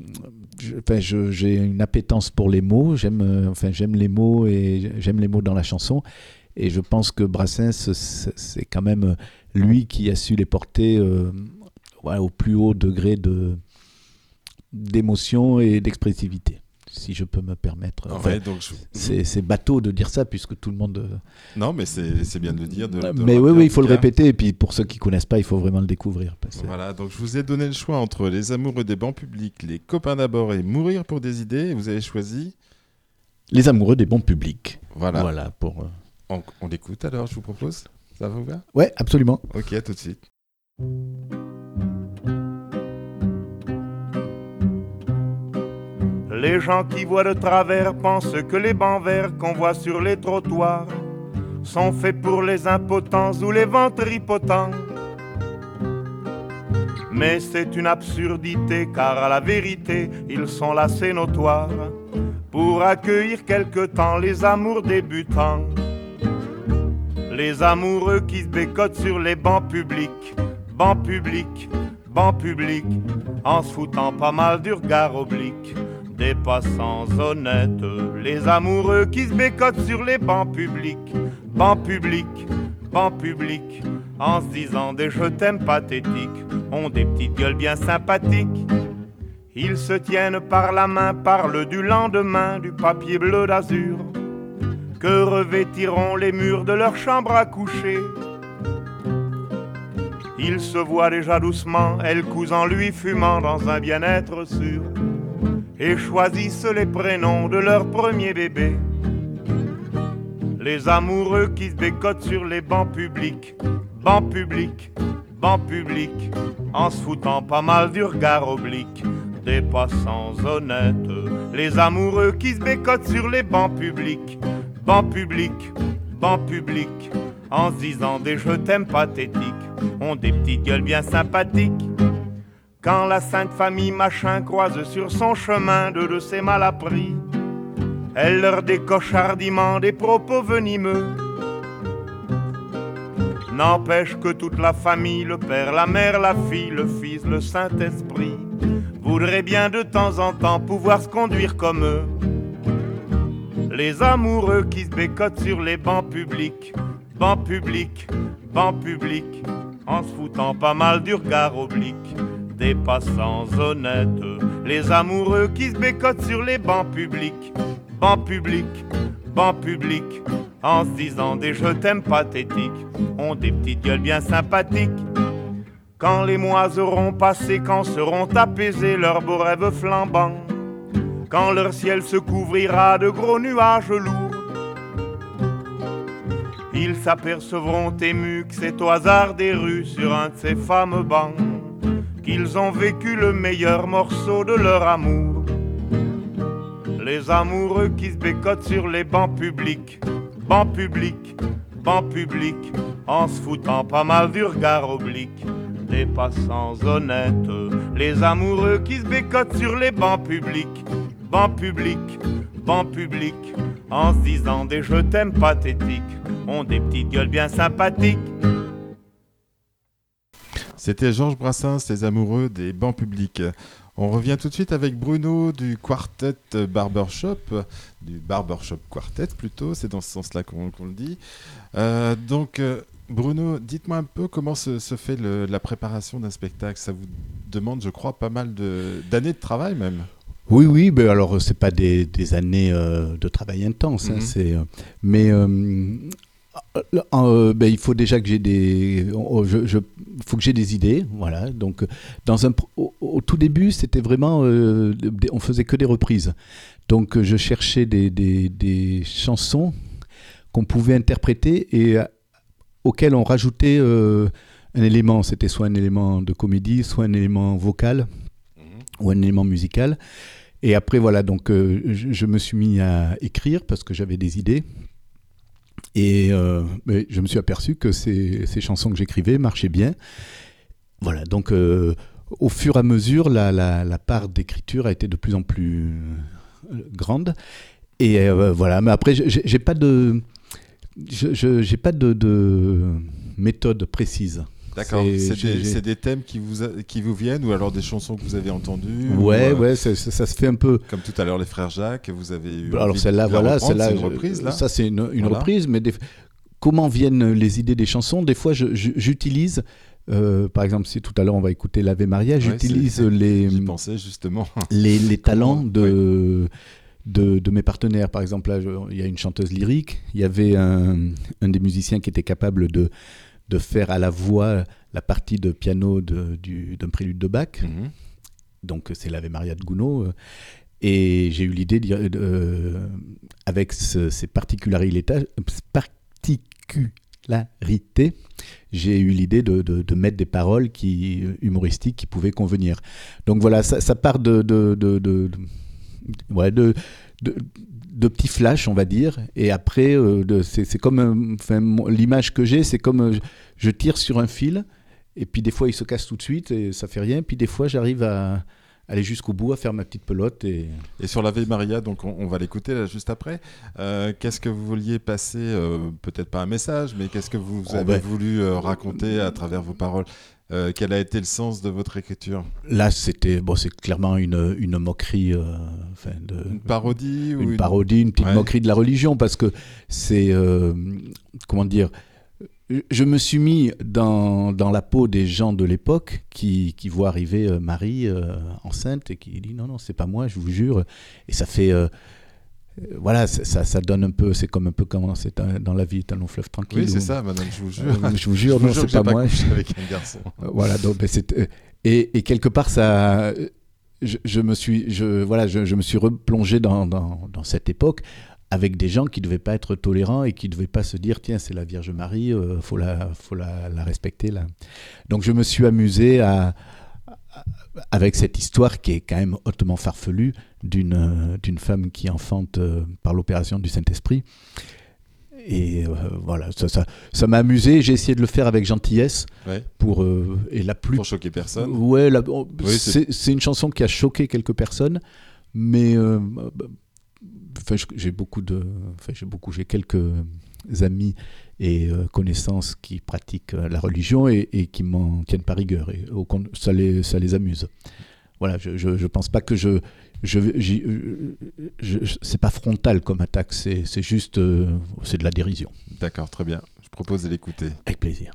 Enfin, j'ai une appétence pour les mots. J'aime, euh, enfin, j'aime les mots et j'aime les mots dans la chanson. Et je pense que Brassens, c'est quand même euh, lui qui a su les porter au plus haut degré de d'émotion et d'expressivité, si je peux me permettre. Enfin, Ouais, donc je- c'est bateau de dire ça puisque tout le monde. euh, Non, mais c'est bien de le dire. De, de mais oui, oui, il faut le répéter. Et puis pour ceux qui connaissent pas, il faut vraiment le découvrir. parce Voilà, donc je vous ai donné le choix entre les amoureux des bancs publics, les copains d'abord et mourir pour des idées. Et vous avez choisi. Les amoureux des bons publics. Voilà. Voilà pour. euh, On, on l'écoute alors, je vous propose. Ça vous va? Ouais, absolument. Ok, à tout de suite. Les gens qui voient de travers pensent que les bancs verts qu'on voit sur les trottoirs sont faits pour les impotents ou les ventripotents. Mais c'est une absurdité car à la vérité ils sont là c'est notoire pour accueillir quelque temps les amours débutants. Les amoureux qui se bécotent sur les bancs publics, bancs publics, bancs publics, en se foutant pas mal du regard oblique des passants honnêtes. Les amoureux qui se bécotent sur les bancs publics, bancs publics, bancs publics, en se disant des je t'aime pathétiques, ont des petites gueules bien sympathiques. Ils se tiennent par la main, parlent du lendemain, du papier bleu d'azur, que revêtiront les murs de leur chambre à coucher. Ils se voient déjà doucement, elle cousant lui fumant dans un bien-être sûr, et choisissent les prénoms de leur premier bébé. Les amoureux qui se bécotent sur les bancs publics, bancs publics, bancs publics, en se foutant pas mal du regard oblique des passants honnêtes. Les amoureux qui se bécotent sur les bancs publics, bancs publics, bancs publics, en se disant des je t'aime pathétiques, ont des petites gueules bien sympathiques. Quand la sainte famille machin croise sur son chemin deux de ses malappris, elle leur décoche hardiment des propos venimeux. N'empêche que toute la famille, le père, la mère, la fille, le fils, le Saint-Esprit, voudraient bien de temps en temps pouvoir se conduire comme eux. Les amoureux qui se bécotent sur les bancs publics, bancs publics, bancs publics, en se foutant pas mal du regard oblique des passants honnêtes. Les amoureux qui se bécotent sur les bancs publics, bancs publics, bancs publics, en se disant des je t'aime pathétiques, ont des petites gueules bien sympathiques. Quand les mois auront passé, quand seront apaisés leurs beaux rêves flambants, quand leur ciel se couvrira de gros nuages lourds, ils s'apercevront émus que c'est au hasard des rues sur un de ces fameux bancs qu'ils ont vécu le meilleur morceau de leur amour. Les amoureux qui se bécotent sur les bancs publics, bancs publics, bancs publics, en se foutant pas mal du regard oblique des passants honnêtes. Les amoureux qui se bécotent sur les bancs publics, bancs publics, bancs publics, en se disant des je t'aime pathétiques, ont des petites gueules bien sympathiques. C'était Georges Brassens, les amoureux des bancs publics. On revient tout de suite avec Bruno du Quartet Barbershop, du Barbershop Quartet plutôt, c'est dans ce sens-là qu'on le dit. Euh, donc, euh, Bruno, dites-moi un peu comment se, se fait le- la préparation d'un spectacle. Ça vous demande, je crois, pas mal de- d'années de, travail même. Oui, oui, ben alors c'est pas des, des années euh, de travail intense, hein, Mhm. c'est, euh, mais euh, euh, euh, ben, il faut déjà que j'ai des, je, je- faut que j'ai des idées, voilà. Donc dans un, au, au tout début, c'était vraiment, euh, des- on faisait que des reprises, donc je cherchais des, des, des chansons qu'on pouvait interpréter et auxquelles on rajoutait euh, un élément, c'était soit un élément de comédie, soit un élément vocal ou un élément musical. Et après, voilà, donc je, je me suis mis à écrire parce que j'avais des idées. Et euh, je me suis aperçu que ces, chansons que j'écrivais marchaient bien. Voilà, donc euh, au fur et à mesure, la, part d'écriture a été de plus en plus euh, grande. Et voilà, mais après, j'ai pas de, j'ai pas de méthode précise. D'accord. C'est- des, thèmes qui vous, a- qui vous viennent ou alors des chansons que vous avez entendues ou, Ouais, euh, ouais, ça, se fait un peu. Comme tout à l'heure, les frères Jacques, vous avez eu. Alors envie celle-là, voilà, celle-là, c'est une reprise là. ça c'est une, une Voilà. reprise, mais des- comment viennent les idées des chansons? Des fois, j'utilise, euh, par exemple, si tout à l'heure on va écouter l'Ave Maria, j'utilise les, justement. les, les talents de, de, de mes partenaires. Par exemple, là, je- il y a une chanteuse lyrique, il y avait un, un des musiciens qui était capable de, de faire à la voix la partie de piano de- du- d'un prélude de Bach Mhm. donc c'est l'Ave Maria de Gounod. euh, Et j'ai eu l'idée, d'y- euh, avec ce- ces particularités, particularités j'ai eu l'idée de, de- de mettre des paroles qui, humoristiques qui pouvaient convenir. Donc voilà, ça, ça part de, de, de, de- de- ouais, de- petits flashs, on va dire. Et après, euh, c'est c'est comme euh, enfin, l'image que j'ai, c'est comme euh, je tire sur un fil. Et puis des fois, il se casse tout de suite et ça fait rien. Puis des fois, j'arrive à aller jusqu'au bout, à faire ma petite pelote. Et... Et sur l'Ave Maria, donc on, on va l'écouter là juste après. Euh, qu'est-ce que vous vouliez passer Peut-être pas un message, mais qu'est-ce que vous Oh, avez ben. voulu raconter à travers vos paroles? Euh, Quel a été le sens de votre écriture? Là, c'était bon, c'est clairement une, une moquerie, euh, enfin, de, Une parodie ou une parodie, une petite Ouais. moquerie de la religion, parce que c'est euh, comment dire. Je me suis mis dans, dans la peau des gens de l'époque qui, qui voient arriver Marie enceinte et qui dit non, non, c'est pas moi, je vous jure. Et ça fait. Euh, euh, voilà, ça, ça, donne un peu. C'est comme un peu comme c'est un- dans la vie un long fleuve tranquille. Oui, c'est ça, madame, je vous jure. Euh, je vous jure, Je non, c'est j'ai pas moi. avec un garçon. Euh, Voilà, donc ben, c'est euh, et, et quelque part ça, euh, je, je me suis, je voilà, je, je me suis replongé dans, dans, dans cette époque avec des gens qui devaient pas être tolérants et qui devaient pas se dire tiens c'est la Vierge Marie, euh, faut la, faut la, la respecter là. Donc je me suis amusé à, à- avec cette histoire qui est quand même hautement farfelue d'une euh, d'une femme qui enfante euh, par l'opération du Saint Esprit. Et euh, voilà, ça ça ça m'a amusé. J'ai essayé de le faire avec gentillesse Ouais, pour et la plus pour choquer personne. Ouais, la- oh, Oui, c'est- une chanson qui a choqué quelques personnes, mais bah, enfin, j'ai beaucoup de, enfin, j'ai beaucoup, j'ai quelques amis et connaissances qui pratiquent la religion et, et qui m'en tiennent par rigueur et au con- ça les, ça les amuse. Voilà, je, je pense pas que je, je, j'y- euh, je- je- c'est pas frontal comme attaque, c'est c'est juste, euh, c'est de la dérision. D'accord, très bien. Je propose de l'écouter. Avec plaisir.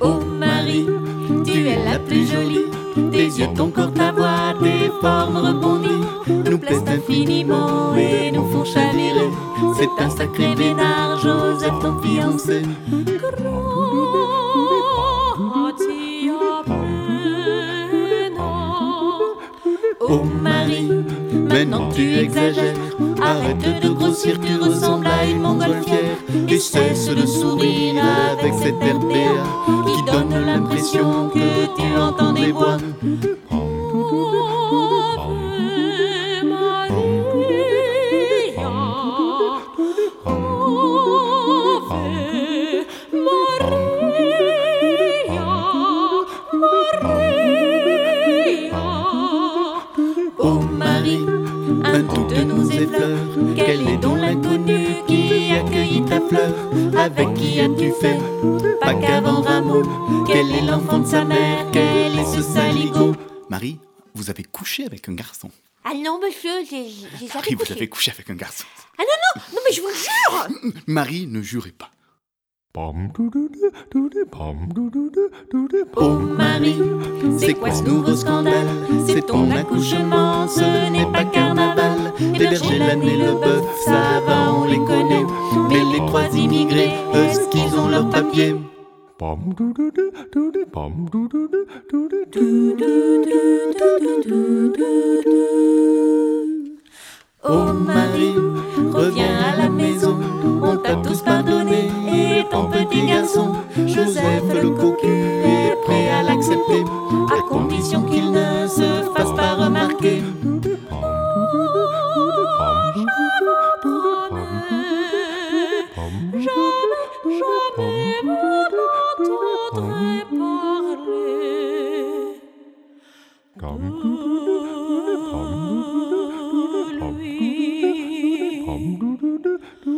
Oh Marie, tu es la plus jolie. Tes yeux, ton corps, ta voix, tes formes rebondies nous plaisent infiniment et nous font chavirer. C'est un sacré bénard, Joseph, ton fiancé. Oh Marie, maintenant tu exagères. Arrête de grossir, tu ressembles à une montgolfière. Et cesse de sourire avec cet air béat qui donne l'impression que tu entends des voix. As-tu fait Pas qu'avant Rameau Quel est l'enfant de sa mère Quel est ce saligo Marie, vous avez couché avec un garçon. Ah non, monsieur, j'ai jamais Marie, vous avez couché avec un garçon. Ah non, non, non, mais je vous le jure Marie, ne jurez pas. Oh Marie, c'est quoi ce nouveau scandale C'est ton accouchement, ce n'est pas carnaval. Les bergers, et le bœuf, ça va, on les connaît. Mais les trois immigrés, est-ce qu'ils ont leur papier Oh Marie, reviens à la maison, on t'a tous pardonné et ton petit garçon, Joseph le cocu, est prêt à l'accepter, à condition qu'il ne se fasse pas remarquer. Jamais, On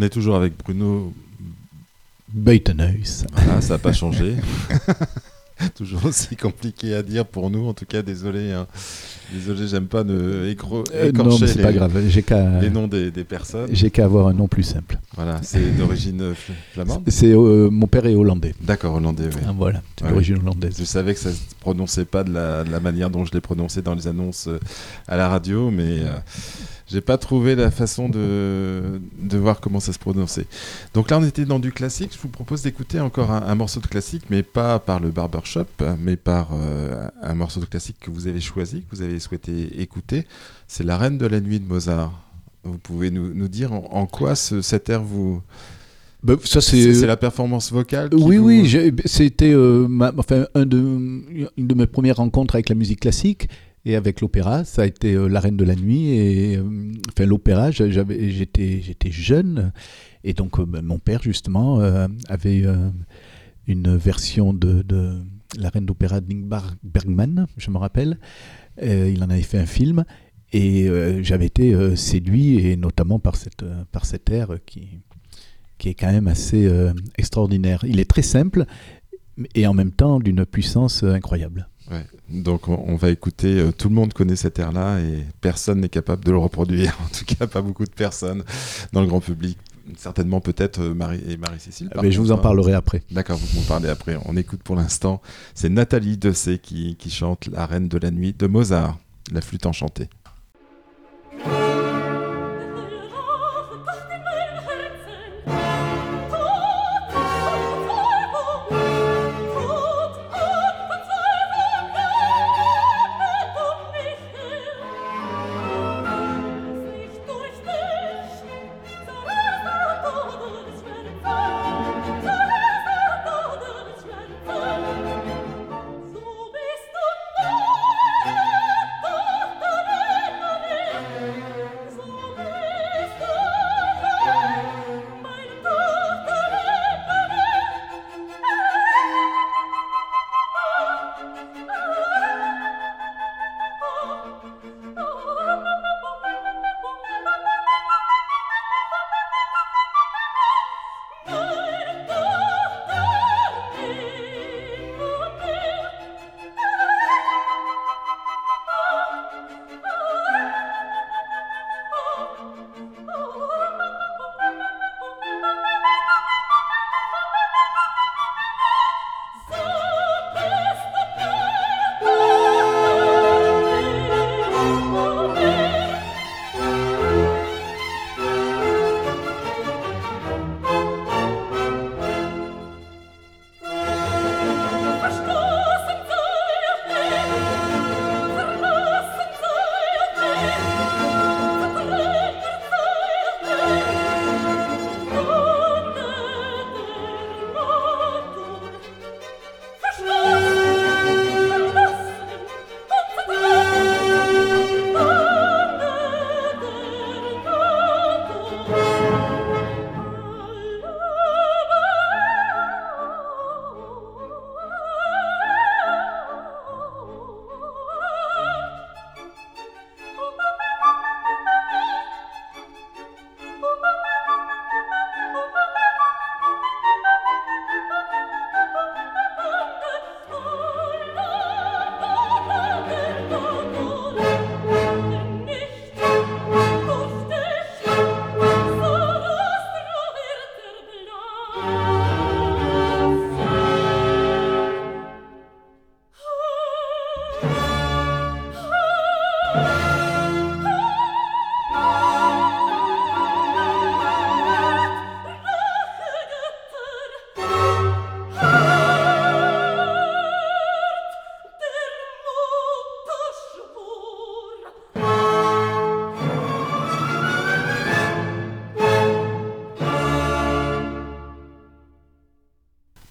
est toujours avec Bruno. Beutenhuis. Voilà, ça n'a pas changé. toujours aussi compliqué à dire pour nous. En tout cas, désolé. hein. Désolé, j'aime pas ne Euh, non, écorcher mais les, pas grave. J'ai qu'à les noms des, des personnes. j'ai qu'à avoir un nom plus simple. Voilà, c'est d'origine euh, fl- flamande. C'est euh, mon père est hollandais. D'accord, hollandais, oui. Ah, voilà, c'est Ouais. d'origine hollandaise. Je savais que ça se prononçait pas de la, de la manière dont je l'ai prononcé dans les annonces à la radio, mais euh, j'ai pas trouvé la façon de, de voir comment ça se prononçait. Donc là, on était dans du classique. Je vous propose d'écouter encore un, un morceau de classique, mais pas par le barbershop, mais par euh, un morceau de classique que vous avez choisi, que vous avez souhaité écouter. C'est La Reine de la Nuit de Mozart. Vous pouvez nous, nous dire en, en quoi ce, cet air vous. Bah, ça C'est la performance vocale Oui, vous- oui, c'était euh, enfin, un de, une de mes premières rencontres avec la musique classique et avec l'opéra. Ça a été euh, La Reine de la Nuit. Euh, enfin, l'opéra, j'étais jeune. Et donc, euh, mon père, justement, avait une version de, La Reine d'opéra d'Ingmar Bergman, je me rappelle. Il en avait fait un film. Et j'avais été séduit, et notamment par, cette, par cet air qui, qui est quand même assez extraordinaire. Il est très simple et en même temps d'une puissance incroyable. Ouais. Donc on, va écouter, euh, tout le monde connaît cet air-là et personne n'est capable de le reproduire, en tout cas pas beaucoup de personnes dans le grand public. Certainement peut-être euh, Marie et Marie-Cécile. par Mais je vous en parlerai après. D'accord, vous m'en parlez après. On écoute pour l'instant. C'est Nathalie Dessay qui, qui chante La Reine de la Nuit de Mozart, la flûte enchantée.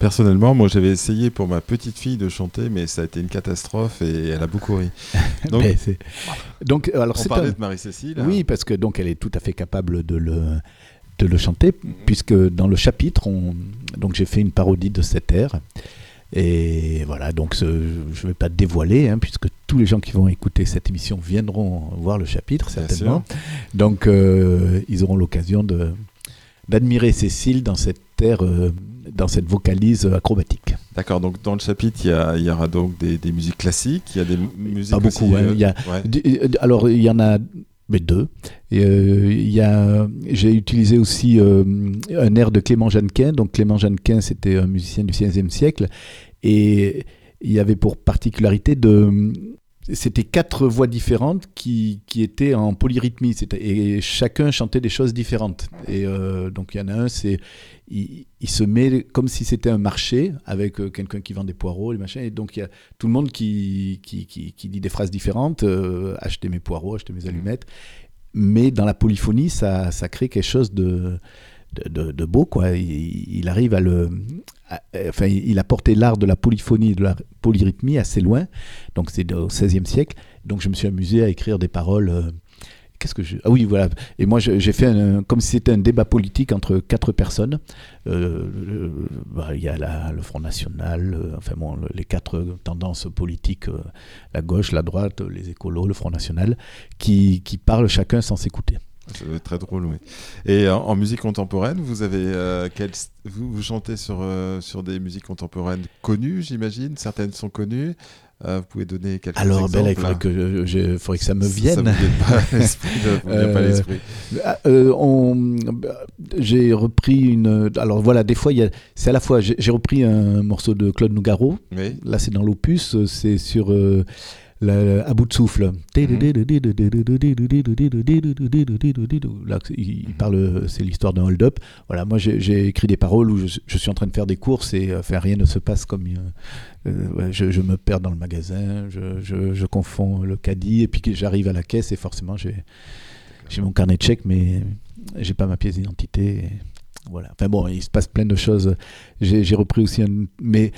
Personnellement, moi j'avais essayé pour ma petite fille de chanter, mais ça a été une catastrophe et elle a beaucoup ri. Donc, donc alors on parlait un- de Marie-Cécile. Oui, parce que donc elle est tout à fait capable de le de le chanter, puisque dans le chapitre, on, donc j'ai fait une parodie de cet air. Et voilà, donc ce- je ne vais pas dévoiler, hein, puisque tous les gens qui vont écouter cette émission viendront voir le chapitre, certainement. Donc euh, ils auront l'occasion de d'admirer Cécile dans cette air, euh, dans cette vocalise acrobatique. D'accord, donc dans le chapitre, il y, a- il y aura donc des, des musiques classiques, il y a des mu- musiques Pas beaucoup, aussi, euh, il y a- ouais. D- euh, Alors, il y en a mais deux. Euh, j'ai utilisé aussi euh, un air de Clément Jeannequin. Donc, Clément Jeannequin, c'était un musicien du XVIe siècle. Et il y avait pour particularité de. C'était quatre voix différentes qui, qui étaient en polyrythmie. Et chacun chantait des choses différentes. Et euh, donc, il y en a un, c'est. Il, il se met comme si c'était un marché avec euh, quelqu'un qui vend des poireaux, les machins. Et donc, il y a tout le monde qui, qui, qui, qui dit des phrases différentes, euh, acheter mes poireaux, acheter mes allumettes. Mais dans la polyphonie, ça, ça crée quelque chose de, de, beau. Quoi. Il, arrive à le. enfin, il a porté l'art de la polyphonie, de la polyrythmie assez loin. Donc, c'est au XVIe siècle. Donc, je me suis amusé à écrire des paroles. euh, Qu'est-ce que je... Ah oui, voilà. Et moi, j'ai fait comme si c'était un débat politique entre quatre personnes. Euh, bah, Il y a le Front National, euh, enfin bon, le- les quatre tendances politiques, la gauche, la droite, les écolos, le Front National, qui, qui parlent chacun sans s'écouter. Ça doit être très drôle, oui. Et en, en musique contemporaine, vous avez euh, quel vous, vous chantez sur, euh, sur des musiques contemporaines connues, j'imagine? Certaines sont connues. Euh, vous pouvez donner quelques Alors, exemples là, il faudrait que, je- faudrait que ça me vienne. ça vous vient pas à Euh, l'esprit. Ah, j'ai repris une. Alors voilà, des fois, c'est à la fois. J'ai repris un morceau de Claude Nougaro. Oui. Là, c'est dans l'opus. C'est sur euh, la- à bout de souffle. Là, il, parle. C'est l'histoire d'un hold-up. Voilà, moi, j'ai écrit des paroles où je, je suis en train de faire des courses et enfin, rien ne se passe comme. euh, euh, ouais, je, je me perds dans le magasin. Je, confonds le caddie et puis j'arrive à la caisse et forcément, j'ai mon carnet de chèques, mais j'ai pas ma pièce d'identité. et Voilà. Enfin bon, il se passe plein de choses. J'ai j'ai repris aussi un. Mais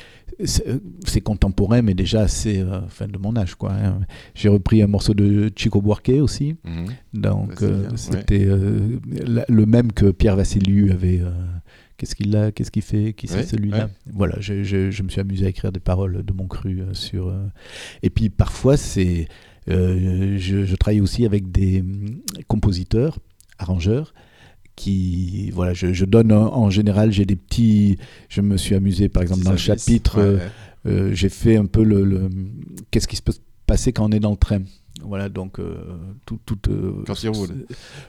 c'est c'est contemporain, mais déjà assez euh, fin de mon âge, quoi. hein. J'ai repris un morceau de Chico Buarque aussi. Mhm. Donc Bah, euh, ouais. c'était euh, le même que Pierre Vassiliou avait. euh, Qu'est-ce qu'il a Qu'est-ce qu'il fait Qui c'est Ouais, celui-là ouais. Voilà, je, je- je me suis amusé à écrire des paroles de mon cru euh, sur. euh, Et puis parfois, c'est. euh, je, je travaille aussi avec des hum, compositeurs, arrangeurs, qui. Voilà, je, je donne en, en général, j'ai des petits. Je me suis amusé, par exemple, dans le chapitre. ouais, euh, ouais. euh, j'ai fait un peu le, le- qu'est-ce qui se peut se passer quand on est dans le train. Voilà, donc euh, tout, tout euh, Quand il roule.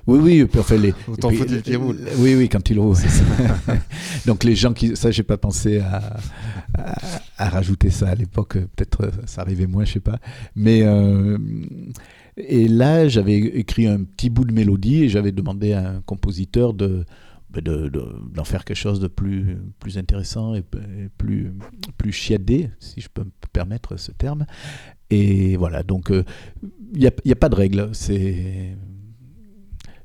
Oui, oui, enfin, les, Autant faut-il qu'il euh, roule. Oui, oui, quand il roule. donc les gens qui, ça, j'ai pas pensé à, à, à rajouter ça à l'époque. Peut-être euh, ça arrivait moins, je sais pas. Mais euh, et là, j'avais écrit un petit bout de mélodie et j'avais demandé à un compositeur de ben, de- de- d'en faire quelque chose de plus, plus intéressant et, plus, plus chiadé, si je peux me permettre ce terme. Et voilà, donc euh, il n'y a, y a pas de règle. C'est.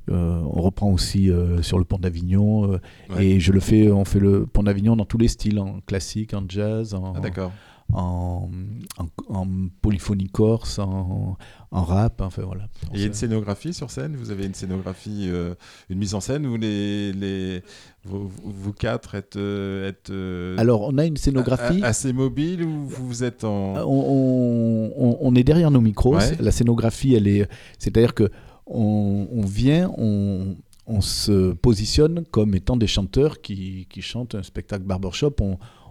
euh, on reprend aussi euh, sur le pont d'Avignon Ouais. et je le fais, on fait le pont d'Avignon dans tous les styles, en classique, en jazz, en, Ah, d'accord. en, en, en polyphonie corse, en, en rap, enfin voilà. Et il y a une scénographie sur scène? Vous avez une scénographie, euh, une mise en scène où les, les, vous, vous quatre êtes, euh, êtes euh, Alors on a une scénographie. a- assez mobile ou vous êtes en... On, on- on est derrière nos micros. Ouais. La scénographie, elle est, c'est-à-dire que on, on vient, on, on se positionne comme étant des chanteurs qui, qui chantent un spectacle barbershop.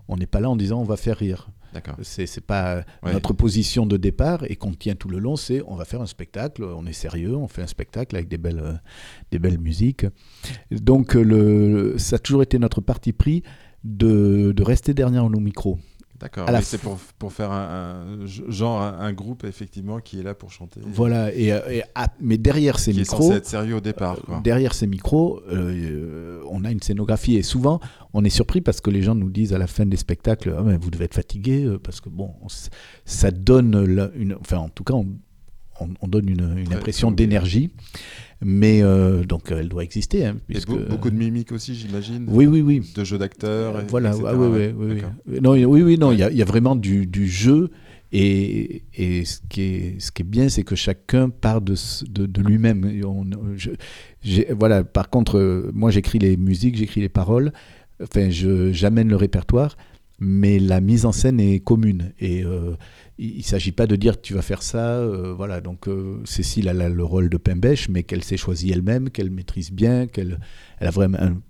On n'est pas là en disant on va faire rire. D'accord. C'est pas Ouais. notre position de départ et qu'on tient tout le long. C'est on va faire un spectacle, on est sérieux, on fait un spectacle avec des belles, des belles musiques. Donc le, ça a toujours été notre parti pris de, de rester derrière nos micros. D'accord. C'est pour, pour faire un, un- genre un, un groupe effectivement qui est là pour chanter. Voilà, et, euh, et à- mais derrière ces Qui est micros, censé être sérieux au départ. Quoi. derrière ces micros, euh, euh, on a une scénographie et souvent on est surpris parce que les gens nous disent à la fin des spectacles, Ah, mais vous devez être fatigué euh, parce que bon, ça donne la- une, enfin en tout cas on, on, on donne une, impression d'énergie, mais euh, donc elle doit exister. hein, Et puisque- beau- beaucoup de mimiques aussi, j'imagine. Oui, oui, oui. De jeux d'acteurs. et- Voilà, etc. ah, oui, oui, oui. Non, il- oui, oui, non, il y a- il y, a vraiment du, du jeu. Et, et ce, qui est, ce qui est bien, c'est que chacun part de, de, de lui-même. Et voilà, par contre, euh, moi j'écris les musiques, j'écris les paroles, enfin, je- j'amène le répertoire, mais la mise en scène est commune. Et euh, il ne s'agit pas de dire tu vas faire ça. euh, voilà, donc euh, Cécile elle a le rôle de Pimbèche, mais qu'elle s'est choisie elle-même, qu'elle maîtrise bien, qu'elle elle a vraiment un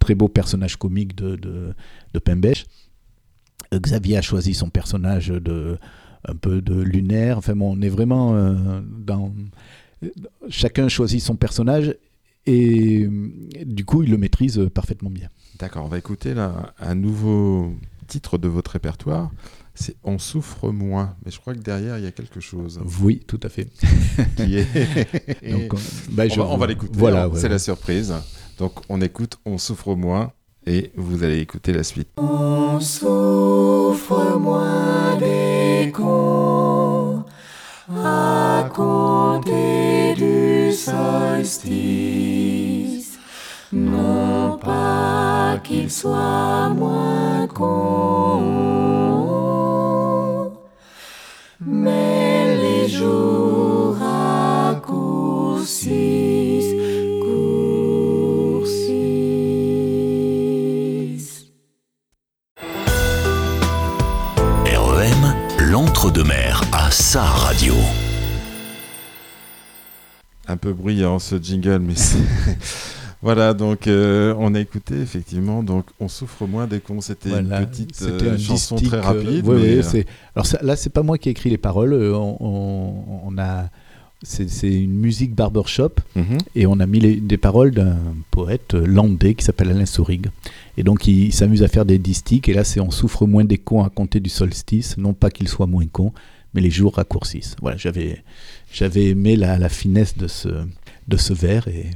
très beau personnage comique de, de. Euh, Xavier a choisi son personnage de un peu de lunaire. Enfin, bon, on est vraiment dans. Chacun choisit son personnage et du coup, il le maîtrise parfaitement bien. D'accord, on va écouter là un nouveau titre de votre répertoire. C'est On souffre moins. Mais je crois que derrière, il y a quelque chose Oui, tout à fait. qui est. Donc, bah, on, je- va, on va l'écouter. Voilà, ouais, c'est ouais. la surprise. Donc on écoute On souffre moins et vous allez écouter la suite. On souffre moins des cons à compter du solstice. Non pas qu'ils soient moins cons, mais les jours raccourcissent, courcissent. REM, l'entre-deux-mer à sa radio. Un peu bruyant ce jingle, mais c'est. Voilà, donc euh, on a écouté effectivement, donc on souffre moins des cons. C'était Voilà, une petite euh, chanson distique, très euh, rapide. ouais, mais, ouais, euh, c'est- Alors ça- là, c'est pas moi qui ai écrit les paroles. euh, On, on- on a, c'est c'est une musique barbershop mhm. et on a mis les- des paroles d'un poète landais qui s'appelle Alain Sourig. Et donc il, il s'amuse à faire des distiques. Et là, c'est on souffre moins des cons à compter du solstice. Non pas qu'ils soient moins cons, mais les jours raccourcissent. Voilà, j'avais, j'avais aimé la, la finesse de ce, de ce vers et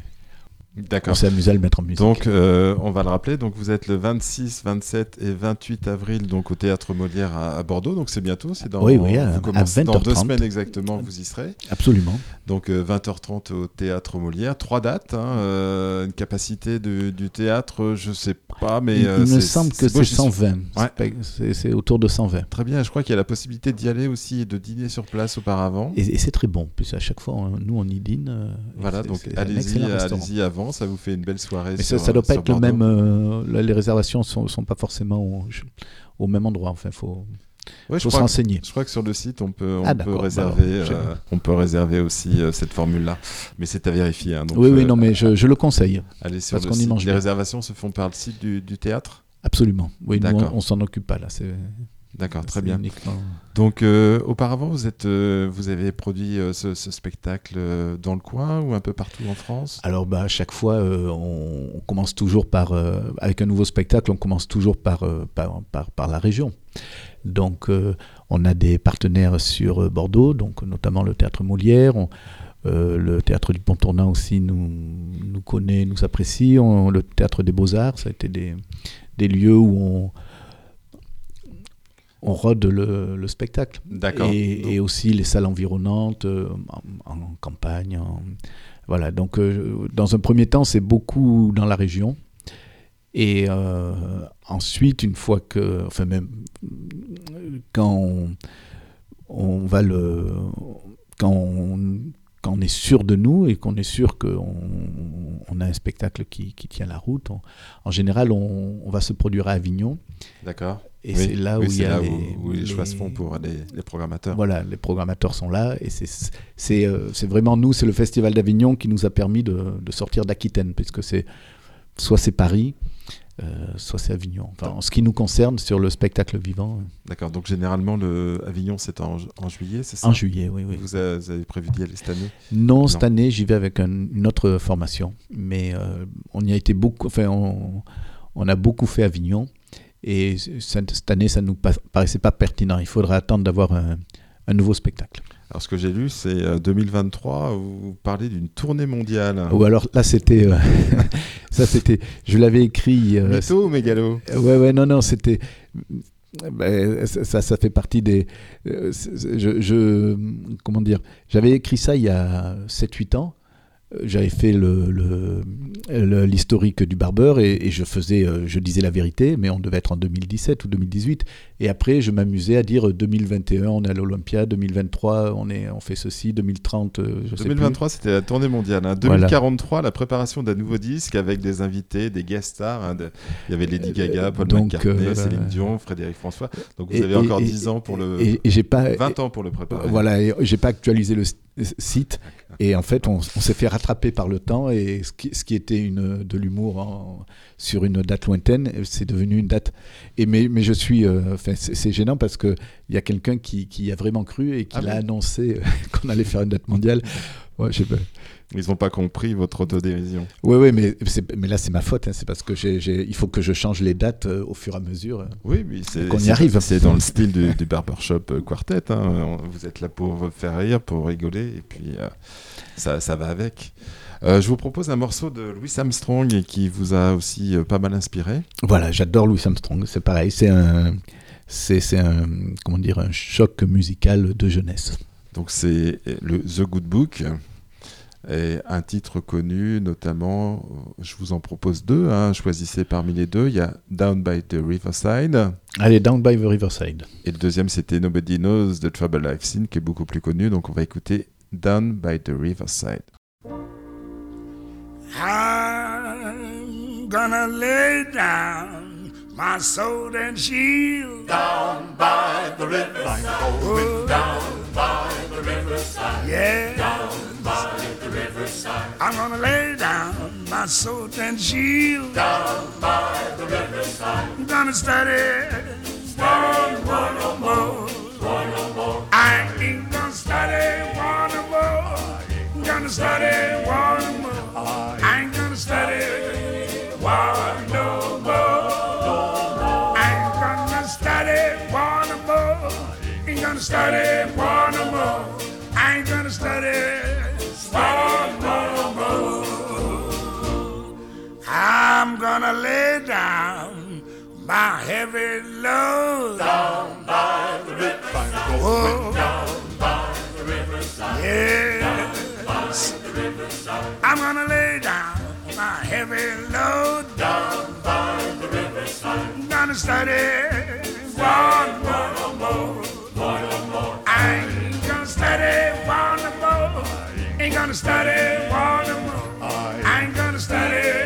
on s'est amusé à le mettre en musique. Donc, euh, on va le rappeler. Donc, vous êtes le 26, 27 et 28 avril, donc au théâtre Molière à, à Bordeaux. Donc, c'est bientôt. C'est dans. Oui, oui, à- vous à commencez- dans deux 20h30. semaines exactement, vous y serez. Absolument. Donc, euh, 20h30 au théâtre Molière. Trois dates. hein, euh, une capacité de- du théâtre, je sais pas, mais il euh, il me semble que c'est j'y suis. 120. Ouais. C'est autour de 120. Très bien. Je crois qu'il y a la possibilité d'y aller aussi et de dîner sur place auparavant. Et, et c'est très bon. Puis à chaque fois, on- nous, on y dîne. euh, Voilà, donc allez-y, allez-y avant, ça vous fait une belle soirée. Mais sur, ça, ça doit pas être le même. euh, là, les réservations sont, sont pas forcément au, au même endroit. Enfin, faut, Ouais, je faut se crois que-. Je crois que sur le site, on peut, on Ah, peut réserver, bah alors, j'ai euh, on peut réserver aussi euh, cette formule-là. Mais c'est à vérifier. hein, donc, oui, oui, non, mais je, je le conseille. Allez sur parce le qu'on y site. mange Les bien. réservations se font par le site du, du théâtre? Absolument. Oui, nous, on, on s'en occupe pas là. C'est D'accord, très bien. uniquement- Donc, euh, auparavant, vous, êtes, euh, vous avez produit euh, ce, ce spectacle dans le coin ou un peu partout en France? Alors, bah, à chaque fois, on, on commence toujours par. avec un nouveau spectacle, on commence toujours par, par, par, par la région. Donc, on a des partenaires sur Bordeaux, donc notamment le théâtre Molière. on- euh, le théâtre du Pont-Tournant aussi nous, nous connaît, nous apprécie. On- le théâtre des Beaux-Arts, ça a été des, des lieux où on, on rôde le, le spectacle. D'accord. Et, Donc- et aussi les salles environnantes, euh, en, en campagne. en- Voilà, donc euh, dans un premier temps, c'est beaucoup dans la région. Et euh, ensuite, une fois que. Enfin, même. Quand on, on va le. Quand on, quand on est sûr de nous et qu'on est sûr qu'on on a un spectacle qui, qui tient la route, on- en général, on, on va se produire à Avignon. D'accord. Et Oui, c'est là oui, où il y c'est a là les, où, où les choix se font pour les, les programmateurs. voilà, les programmateurs sont là et c'est euh, c'est vraiment nous, c'est le Festival d'Avignon qui nous a permis de, de sortir d'Aquitaine, puisque c'est soit c'est Paris, soit c'est Avignon. Enfin, en ce qui nous concerne sur le spectacle vivant, D'accord. Donc, généralement, le Avignon, c'est en, ju- en juillet, c'est ça? En juillet, oui, oui. vous, avez, vous avez prévu d'y aller cette année? Non, cette année, j'y vais avec un- une autre formation, mais euh, on y a été beaucoup, enfin, on, on a beaucoup fait Avignon et cette, année, ça nous pa- paraissait pas pertinent. Il faudrait attendre d'avoir un, un nouveau spectacle. Alors, ce que j'ai lu, c'est euh, 2023, où vous parlez d'une tournée mondiale. Ou alors là, c'était. euh, ça, c'était. Je l'avais écrit. euh, Mytho ou mégalo? Ouais, ouais, non, non, c'était. ben, ça, ça fait partie des. euh, je- comment dire J'avais écrit ça il y a 7-8 ans. Euh, J'avais fait le- le- le- l'historique du barbeur et, et je faisais, euh, je disais la vérité, mais on devait être en 2017 ou 2018. Et après, je m'amusais à dire euh, 2021, on est à l'Olympia, 2023, on, est, on fait ceci, 2030, euh, je sais plus. 2023, c'était la tournée mondiale. hein. Voilà. 2043, la préparation d'un nouveau disque avec des invités, des guest stars. hein, de- Il y avait Lady Gaga, Paul donc, McCartney, euh, Céline Dion, Frédéric François. Donc vous Et- avez et- encore et- 10 ans pour le. Et, j'ai pas. 20 ans pour le préparer. Voilà, et j'ai pas actualisé le site. Et en fait, on, on s'est fait rattraper par le temps. Et ce qui, ce qui était une, de l'humour sur une date lointaine, c'est devenu une date. Et mais, mais je suis. euh, enfin, c'est gênant parce qu'il y a quelqu'un qui, qui y a vraiment cru et qui Ah l'a annoncé euh, qu'on allait faire une date mondiale. Ouais, je sais pas. Ils n'ont pas compris votre autodérision. Ouais, ouais, mais, mais là, c'est ma faute. hein, c'est parce que j'ai- il faut que je change les dates euh, au fur et à mesure. Oui, mais c'est Qu'on y arrive. C'est dans le style du, du barbershop euh, quartet. hein. Vous êtes là pour faire rire, pour rigoler, et puis euh, ça, ça va avec. Euh, je vous propose un morceau de Louis Armstrong qui vous a aussi pas mal inspiré. Voilà, j'adore Louis Armstrong. C'est pareil. C'est un. C'est un. Comment dire Un choc musical de jeunesse. Donc c'est le The Good Book et un titre connu notamment, je vous en propose deux, hein, choisissez parmi les deux, il y a Down by the Riverside Allez, Down by the Riverside. et le deuxième c'était Nobody Knows the Trouble I've Seen qui est beaucoup plus connu, donc on va écouter Down by the Riverside. I'm gonna lay down my sword and shield down by the riverside. Going down by the riverside. Yeah. Down by the riverside. I'm gonna lay down my sword and shield down by the riverside. I'm gonna study. Study one or more. One or more. I ain't gonna study one or more. I'm gonna study one or more. I ain't gonna study gonna study one no more. I ain't gonna study one no more. I'm gonna lay down my heavy load down by the riverside. Oh, down by the riverside. Yes. I'm gonna lay down my heavy load down by the riverside. I'm gonna study one more, more, study one more. Ain't gonna study one more. I ain't gonna study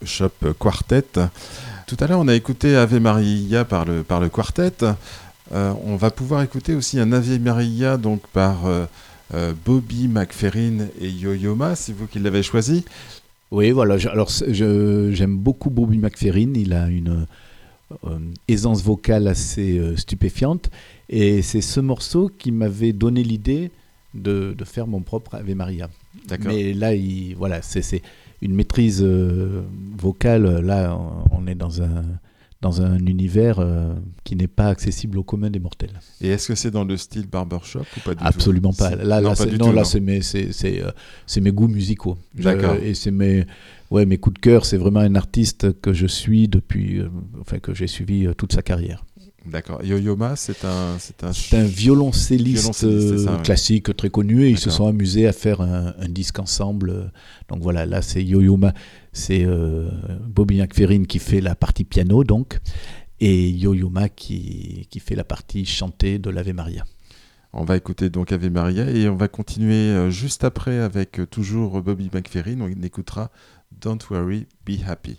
Barbershop Quartet. Tout à l'heure, on a écouté Ave Maria par le, par le quartet. Euh, on va pouvoir écouter aussi un Ave Maria donc par euh, euh, Bobby McFerrin et Yo-Yo Ma, c'est vous qui l'avez choisi. Oui, voilà. je- alors, j'aime beaucoup Bobby McFerrin. Il a une euh, aisance vocale assez stupéfiante. Et c'est ce morceau qui m'avait donné l'idée de, de faire mon propre Ave Maria. D'accord. Mais là, il, voilà, c'est c'est une maîtrise euh, vocale. Là, on- est dans un, dans un univers euh, qui n'est pas accessible au commun des mortels. Et est-ce que c'est dans le style barbershop ou pas du tout? Absolument pas. Là, non, là, c'est, du non, tout, là, non. c'est mes, c'est, c'est, euh, c'est mes goûts musicaux. Je- D'accord. et c'est mes, ouais, mes coups de cœur. C'est vraiment un artiste que je suis depuis, euh, enfin, que j'ai suivi toute sa carrière. D'accord. Yo-Yo Ma, c'est un, c'est un, C'est un violoncelliste, Violoncelliste, c'est ça, ouais. classique, très connu, et ils se sont amusés à faire un, un disque ensemble. Donc voilà, là, c'est Yo-Yo Ma, c'est euh, Bobby McFerrin qui fait la partie piano, donc, et Yo-Yo Ma qui, qui fait la partie chantée de l'Ave Maria. On va écouter donc Ave Maria et on va continuer euh, juste après avec euh, toujours Bobby McFerrin. On écoutera Don't Worry, Be Happy.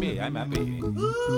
Look at me, I'm happy.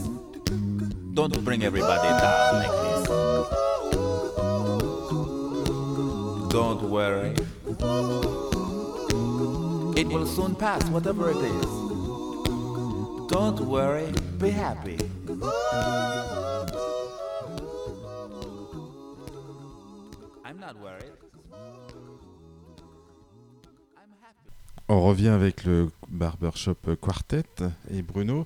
Don't bring everybody down like this. Don't worry. It will soon pass, whatever it is. Don't worry, be happy. I'm not worried. On revient avec le Barbershop Quartet et Bruno.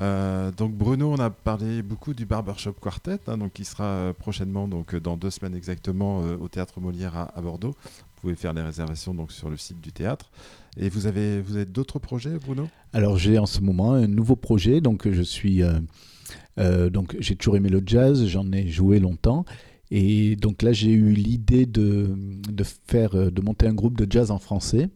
Euh, donc Bruno, on a parlé beaucoup du Barbershop Quartet, hein, donc qui sera euh, prochainement, donc euh, dans deux semaines exactement, au Théâtre Molière à, Bordeaux. Vous pouvez faire les réservations donc sur le site du théâtre. Et vous avez, vous avez d'autres projets, Bruno? Alors j'ai en ce moment un nouveau projet, donc je suis, donc j'ai toujours aimé le jazz, j'en ai joué longtemps, et donc là j'ai eu l'idée de, de faire, de monter un groupe de jazz en français,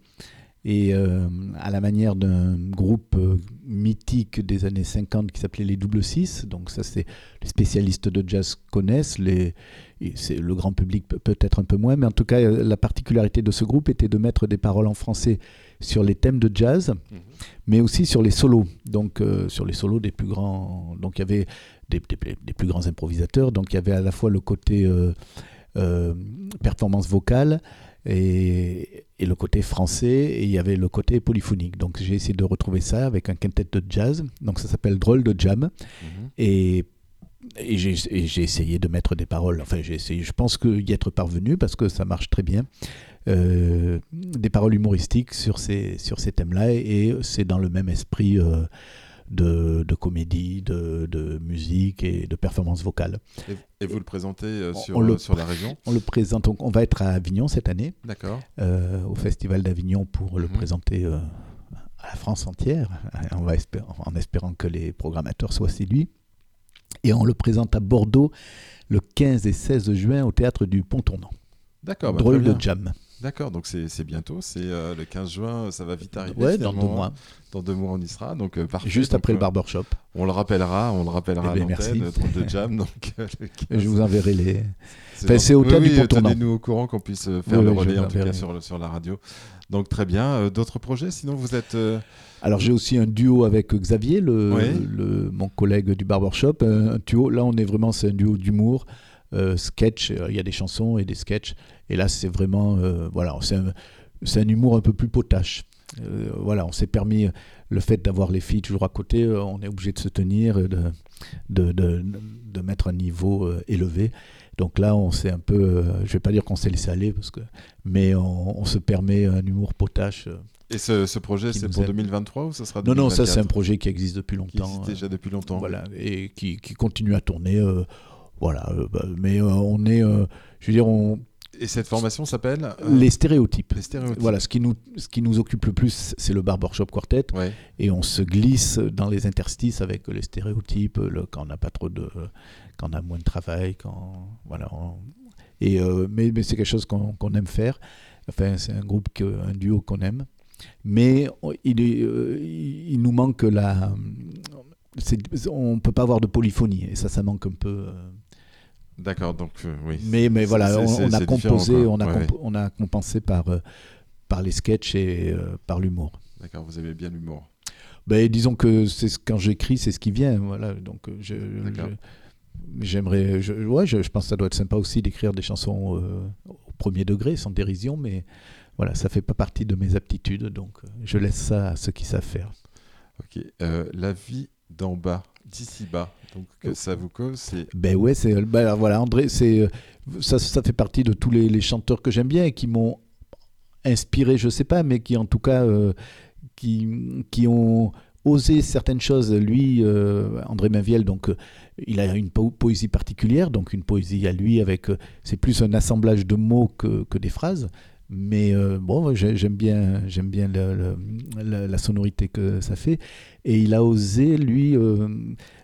et euh, à la manière d'un groupe euh, mythique des années 50 qui s'appelait les Double Six, donc ça c'est les spécialistes de jazz connaissent, les, et c'est le grand public peut- peut-être un peu moins, mais en tout cas euh, la particularité de ce groupe était de mettre des paroles en français sur les thèmes de jazz, mais aussi sur les solos, donc euh, sur les solos des plus grands. Donc il y avait des, des- des plus grands improvisateurs, donc il y avait à la fois le côté euh, euh, performance vocale et, et le côté français, et il y avait le côté polyphonique. Donc j'ai essayé de retrouver ça avec un quintet de jazz, donc ça s'appelle Drôle de Jam, et et j'ai et j'ai essayé de mettre des paroles. Enfin, j'ai essayé. Je pense que y être parvenu parce que ça marche très bien. Euh, des paroles humoristiques sur ces sur ces thèmes-là et c'est dans le même esprit euh, de, de comédie, de, de musique et de performance vocale. Et, et vous le présentez euh, On- sur, on le- euh, sur la région? On le présente. donc on va être à Avignon cette année. D'accord. euh, au Festival d'Avignon pour le Mhm. présenter euh, à la France entière. On va en espérant que les programmateurs soient séduits. Et on le présente à Bordeaux le 15 et 16 juin au théâtre du Pont-Tournant. D'accord. bah, Drôle de jam. D'accord, donc c'est bientôt, c'est euh, le 15 juin, ça va vite arriver. Ouais, dans deux mois. hein. Dans deux mois, on y sera. Donc, euh, parfait. Juste Donc, après le euh, barbershop. On le rappellera, on le rappellera Eh à merci. euh, drôle de jam. Donc, euh, le 15. Je vous enverrai les. Enfin, c'est au Oui, oui, du. Tenez-nous au courant qu'on puisse euh, faire Oui, le relais, en tout cas, sur, le- sur la radio. Donc, très bien. Euh, D'autres projets Sinon, vous êtes. euh, Alors j'ai aussi un duo avec Xavier, le, mon collègue du barbershop. Un, un duo, là on est vraiment, c'est un duo d'humour, euh, sketch. euh, Il y a des chansons et des sketchs. Et là c'est vraiment, euh, voilà, c'est un, c'est un humour un peu plus potache. Euh, voilà, on s'est permis euh, le fait d'avoir les filles toujours à côté. on est obligé de se tenir, de, de, de, de mettre un niveau élevé. Donc là, on s'est un peu, je vais pas dire qu'on s'est laissé aller, parce que, mais on, on se permet un humour potache. Et ce, ce projet, Qui c'est pour aide. 2023 ou ça sera non, non, ça c'est un 2024? projet qui existe depuis Qui longtemps. existe euh, déjà depuis longtemps. Voilà, et qui, qui continue à tourner. euh, voilà, bah, mais euh, on est, euh, je veux dire, on, Et cette formation s'appelle euh, les stéréotypes. les stéréotypes. Voilà, ce qui nous, ce qui nous occupe le plus, c'est le barbershop quartet, Ouais. et on se glisse dans les interstices avec les stéréotypes, le- quand on n'a pas trop de, quand on a moins de travail, quand, voilà. on- et euh, mais, mais c'est quelque chose qu'on aime faire. Enfin, c'est un groupe, que, un duo qu'on aime. Mais on- il, est, euh, il nous manque la. On peut pas avoir de polyphonie et ça, ça manque un peu. D'accord, donc euh, oui. Mais, mais voilà, on, a composé, on a, Ouais, comp- ouais. on a compensé par, euh, par les sketchs et euh, par l'humour. D'accord, vous aimez bien l'humour. Ben, disons que c'est ce- quand j'écris, c'est ce qui vient. Voilà, donc je, j'aimerais, je, ouais, je, je pense que ça doit être sympa aussi d'écrire des chansons au premier degré, sans dérision, mais voilà, ça fait pas partie de mes aptitudes, donc je laisse ça à ceux qui savent faire. Ok. La vie d'en bas, d'ici bas. Donc que ça vous cause, Ben ouais, c'est ben voilà, André, c'est euh, ça, ça fait partie de tous les, chanteurs que j'aime bien et qui m'ont inspiré, je sais pas, mais qui en tout cas euh, qui, qui ont osé certaines choses. Lui, euh, André Mainviel, donc il a une po- poésie particulière, donc une poésie à lui avec, c'est plus un assemblage de mots que, que des phrases. Mais bon, j'ai- j'aime bien, bien la, sonorité que ça fait. Et il a osé, lui,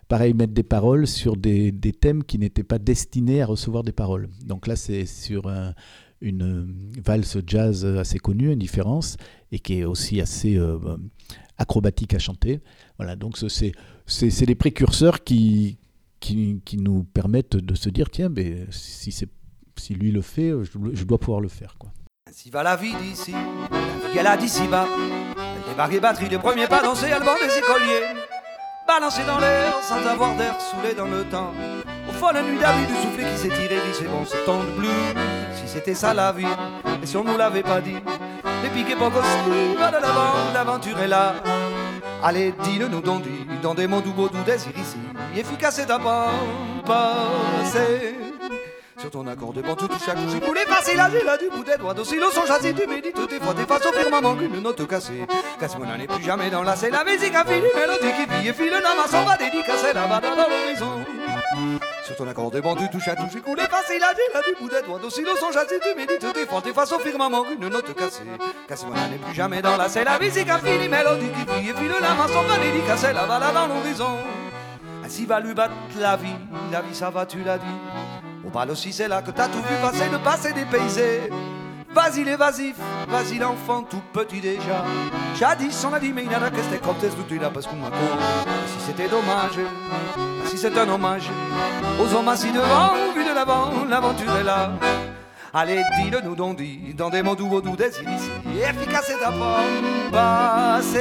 pareil, mettre des paroles sur des, des thèmes qui n'étaient pas destinés à recevoir des paroles. Donc là, c'est sur un- une valse jazz assez connue, Indifférence, et qui est aussi assez euh, acrobatique à chanter. Voilà, donc ce- c'est c'est les précurseurs qui, qui, qui nous permettent de se dire, tiens, ben, si, c'est- si lui le fait, je, dois pouvoir le faire. Quoi. Ainsi va la vie d'ici, la vie qu'elle a d'ici bas. Elle batterie premiers pas elle des écoliers. Balancé dans l'air, sans avoir d'air, saoulé dans le temps. Au fond, la nuit d'avis du soufflet qui s'est tiré, dit c'est bon, c'est temps de bleu. Si c'était ça la vie, et si on nous l'avait pas dit. Les piquets pas va de l'avant, l'aventure est là. Allez, dis-le nous donc, dans des mots doux, beaux, doux désir ici. Efficace et pas passé. Sur ton accord de bon tout touche à coup, j'ai coulé facile, j'ai là du bout des doigts d'oscillo son châssis, tu médites tes fois, tes faces au firmament qu'une note cassée. Casse mon n'est plus jamais dans la c'est la musique a fini, mélodie qui vit et file la masse, on va dédicacer là-bas dans l'horizon. Sur ton accord de bon tu touches à tout, j'ai coulé facile, j'ai là du bout des doigts d'oscillo son châssis, tu médites tes fois, tes faces au firmament qu'une note cassée. Casse mon n'est plus jamais dans la c'est la musique a fini, mélodie qui vit et file la masse, on va dédicacer là-bas là dans l'horizon. Ainsi va lui battre la vie, la vie ça va, tu l'as dit. Au bal aussi c'est là que t'as tout vu passer, le passé dépaysé. Vas-y les vasifs, vas-y l'enfant tout petit déjà. Jadis on a dit mais il y en a que c'était comme là parce qu'on m'a Si c'était dommage, si c'est un hommage aux hommes assis devant, vu de l'avant, l'aventure est là. Allez, dis-le nous donc, dis, dans des mots doux, doux désirs ici, efficace et d'abord passé.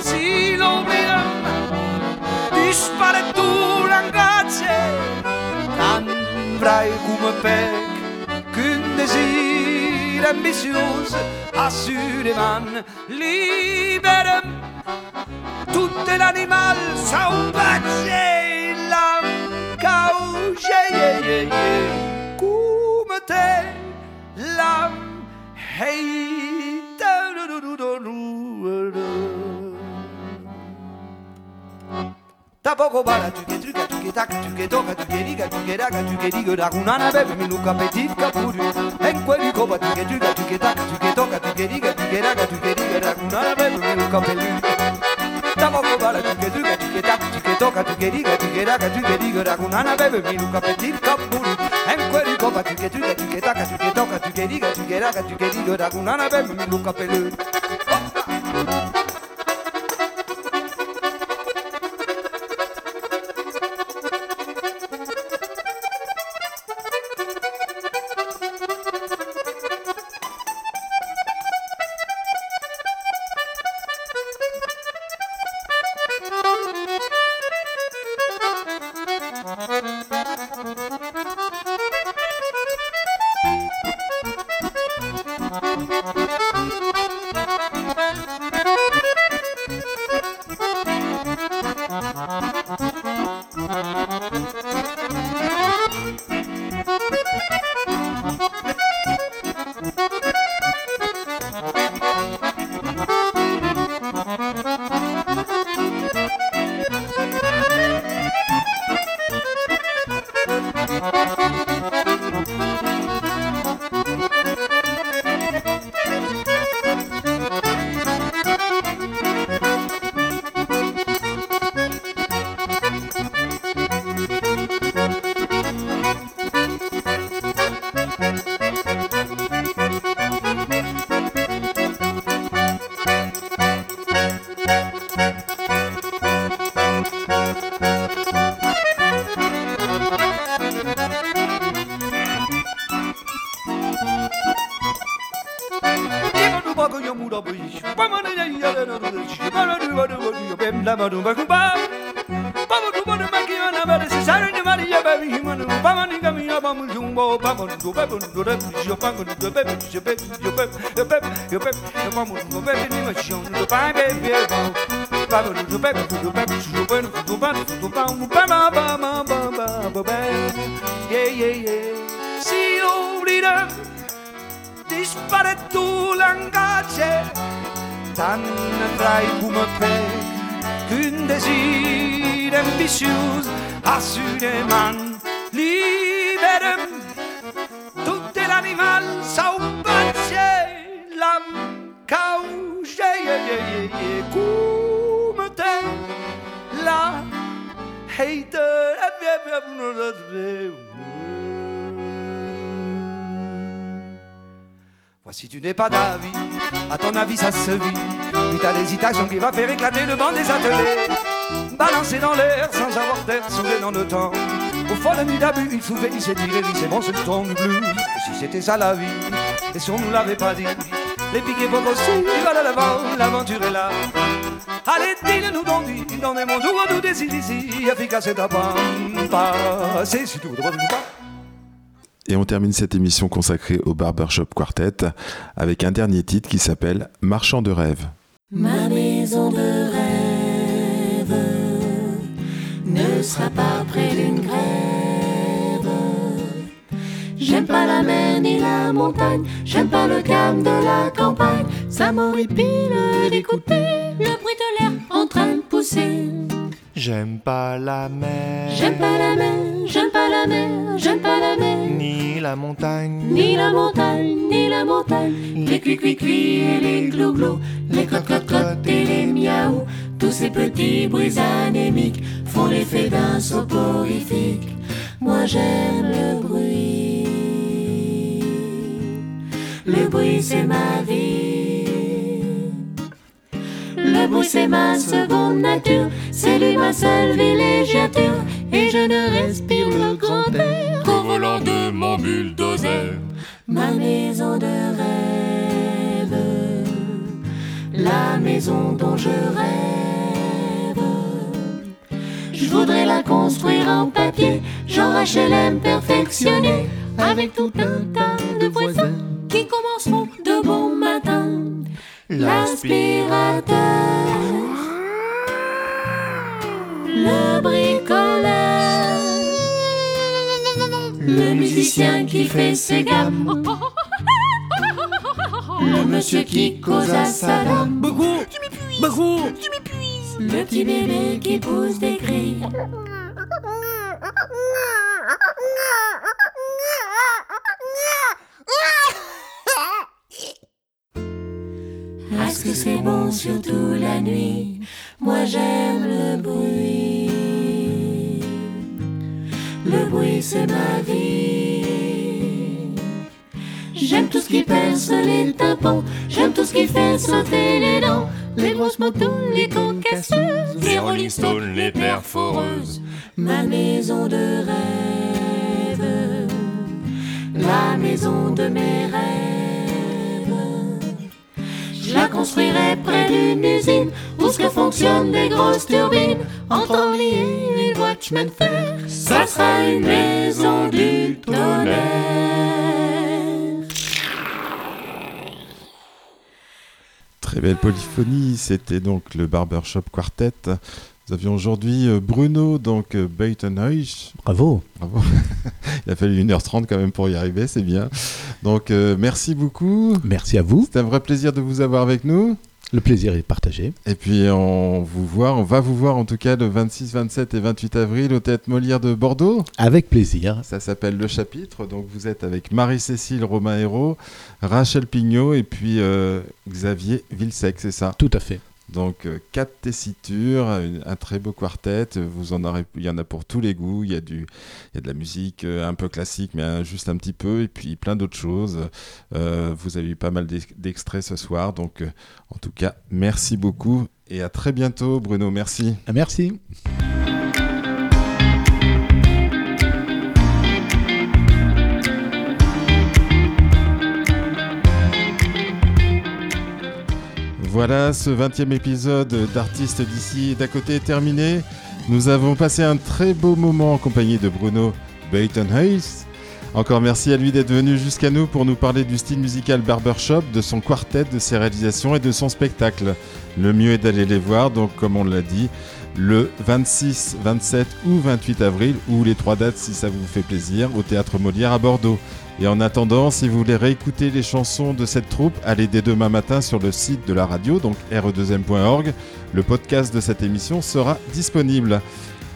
Si l'ombra Dispare gatje aan vrijgoeme pek. Kunde zeer ambitieus assureman liberem. Tutte l'animal salvaggio la cauce come te la hei. Tampoco para tuquetuca, tuquetac, tuquetoca, tuquerica, tuqueraca, tuquerico, ragunana, bebe, minuca, petit, capuri. En cuerico, pa tuquetuca, tuquetac, tuquetoca, tuquerica, tuqueraca, tuquerica, bebe, minuca, petit. Tampoco para tuquetuca, tuquetac, tuquetoca, tuquerica, tuqueraca, tuquerico, ragunana, bebe, petit, capuri. En bebe, minuca, petit. Voici tu n'es pas d'avis, à ton avis ça se vit. Puis t'as l'hésitation qui va faire éclater le banc des ateliers. Balancé dans l'air sans avoir d'air, soulevé dans le temps. Au fond la nuit d'abus, il pouvait il s'est tiré, c'est bon, c'est ton si c'était ça la vie, et si on nous l'avait pas dit, les piquets pour aussi, voilà l'avant, l'aventure est là. Allez, dis-le-nous donc, dis, dans des mondes où on nous désire ici, efficace et ta pampa? C'est si tu voudrais pas. Et on termine cette émission consacrée au Barbershop Quartet avec un dernier titre qui s'appelle Marchand de rêve. Ma maison de rêve ne sera pas près d'une grève. J'aime pas la mer ni la montagne, j'aime pas le calme de la campagne. Ça m'horripile d'écouter le bruit de l'air en train de pousser. J'aime pas la mer, J'aime pas la mer, j'aime pas la mer, j'aime pas la mer. ni la montagne, Ni la montagne, ni la montagne, les cui cui cui et les glou glou, les cloc et les miaou, tous ces petits bruits anémiques font l'effet d'un soporifique. Moi j'aime le bruit, le bruit c'est ma vie. Le bruit c'est ma seconde nature, c'est lui ma seule villégiature, et je ne respire le grand air Qu'au volant de mon bulldozer. ma maison de rêve, la maison dont je rêve. Je voudrais la construire en papier, genre HLM perfectionné, avec tout un tas de voisins qui commenceront de bon matin. L'aspirateur, le bricoleur, le musicien qui fait ses gammes. Le monsieur qui cause à sa dame. Beaucoup, tu m'épuises, beaucoup, tu m'épuises. Le petit bébé qui pousse des cris. Est-ce que c'est bon surtout la nuit? Moi j'aime le bruit. Le bruit c'est ma vie. J'aime tout ce qui perce les tympans. J'aime tout ce qui fait sauter les dents. Les grosses motos, les concasseuses. Les Rolling Stones, les perforeuses. Ma maison de rêve. La maison de mes rêves. Je la construirai près d'une usine où ce que fonctionnent des grosses turbines. Entre Orly et le Watchman Fair, ça sera une maison du tonnerre. Très belle polyphonie, c'était donc le Barbershop Quartet. Nous avions aujourd'hui euh, Bruno, donc euh, Beutenhuis. Bravo. Bravo. Il a fallu 1h30 quand même pour y arriver, c'est bien. Donc euh, merci beaucoup. Merci à vous. C'est un vrai plaisir de vous avoir avec nous. Le plaisir est partagé. Et puis on vous voit, on va vous voir en tout cas le 26, 27 et 28 avril au Théâtre Molière de Bordeaux. Avec plaisir. Ça s'appelle Le Chapitre. Donc vous êtes avec Marie-Cécile Romain Hérault, Rachel Pignot et puis euh, Xavier Vilsec, c'est ça? Tout à fait. Donc euh, quatre tessitures, un, très beau quartet. Vous en aurez, il y en a pour tous les goûts. Il y a du, de la musique euh, un peu classique, mais juste un petit peu, et puis plein d'autres choses. Euh, vous avez eu pas mal d'ex- d'extraits ce soir, donc en tout cas, merci beaucoup et à très bientôt, Bruno. Merci. Merci. Voilà, ce 20e épisode d'Artistes d'ici et d'à côté est terminé. Nous avons passé un très beau moment en compagnie de Bruno Beutenhuis. Encore merci à lui d'être venu jusqu'à nous pour nous parler du style musical Barbershop, de son quartet, de ses réalisations et de son spectacle. Le mieux est d'aller les voir, donc comme on l'a dit, le 26, 27 ou 28 avril, ou les trois dates si ça vous fait plaisir, au Théâtre Molière à Bordeaux. Et en attendant, si vous voulez réécouter les chansons de cette troupe, allez dès demain matin sur le site de la radio, donc re2m.org. Le podcast de cette émission sera disponible.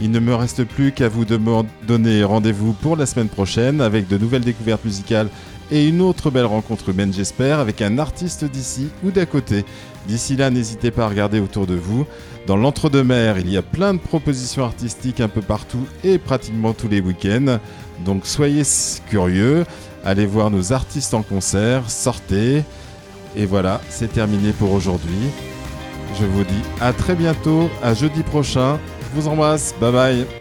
Il ne me reste plus qu'à vous donner rendez-vous pour la semaine prochaine avec de nouvelles découvertes musicales et une autre belle rencontre humaine, j'espère, avec un artiste d'ici ou d'à côté. D'ici là, n'hésitez pas à regarder autour de vous. Dans l'entre-deux-mer, il y a plein de propositions artistiques un peu partout et pratiquement tous les week-ends. Donc soyez curieux, allez voir nos artistes en concert, sortez. Et voilà, c'est terminé pour aujourd'hui. Je vous dis à très bientôt, à jeudi prochain. Je vous embrasse, bye bye.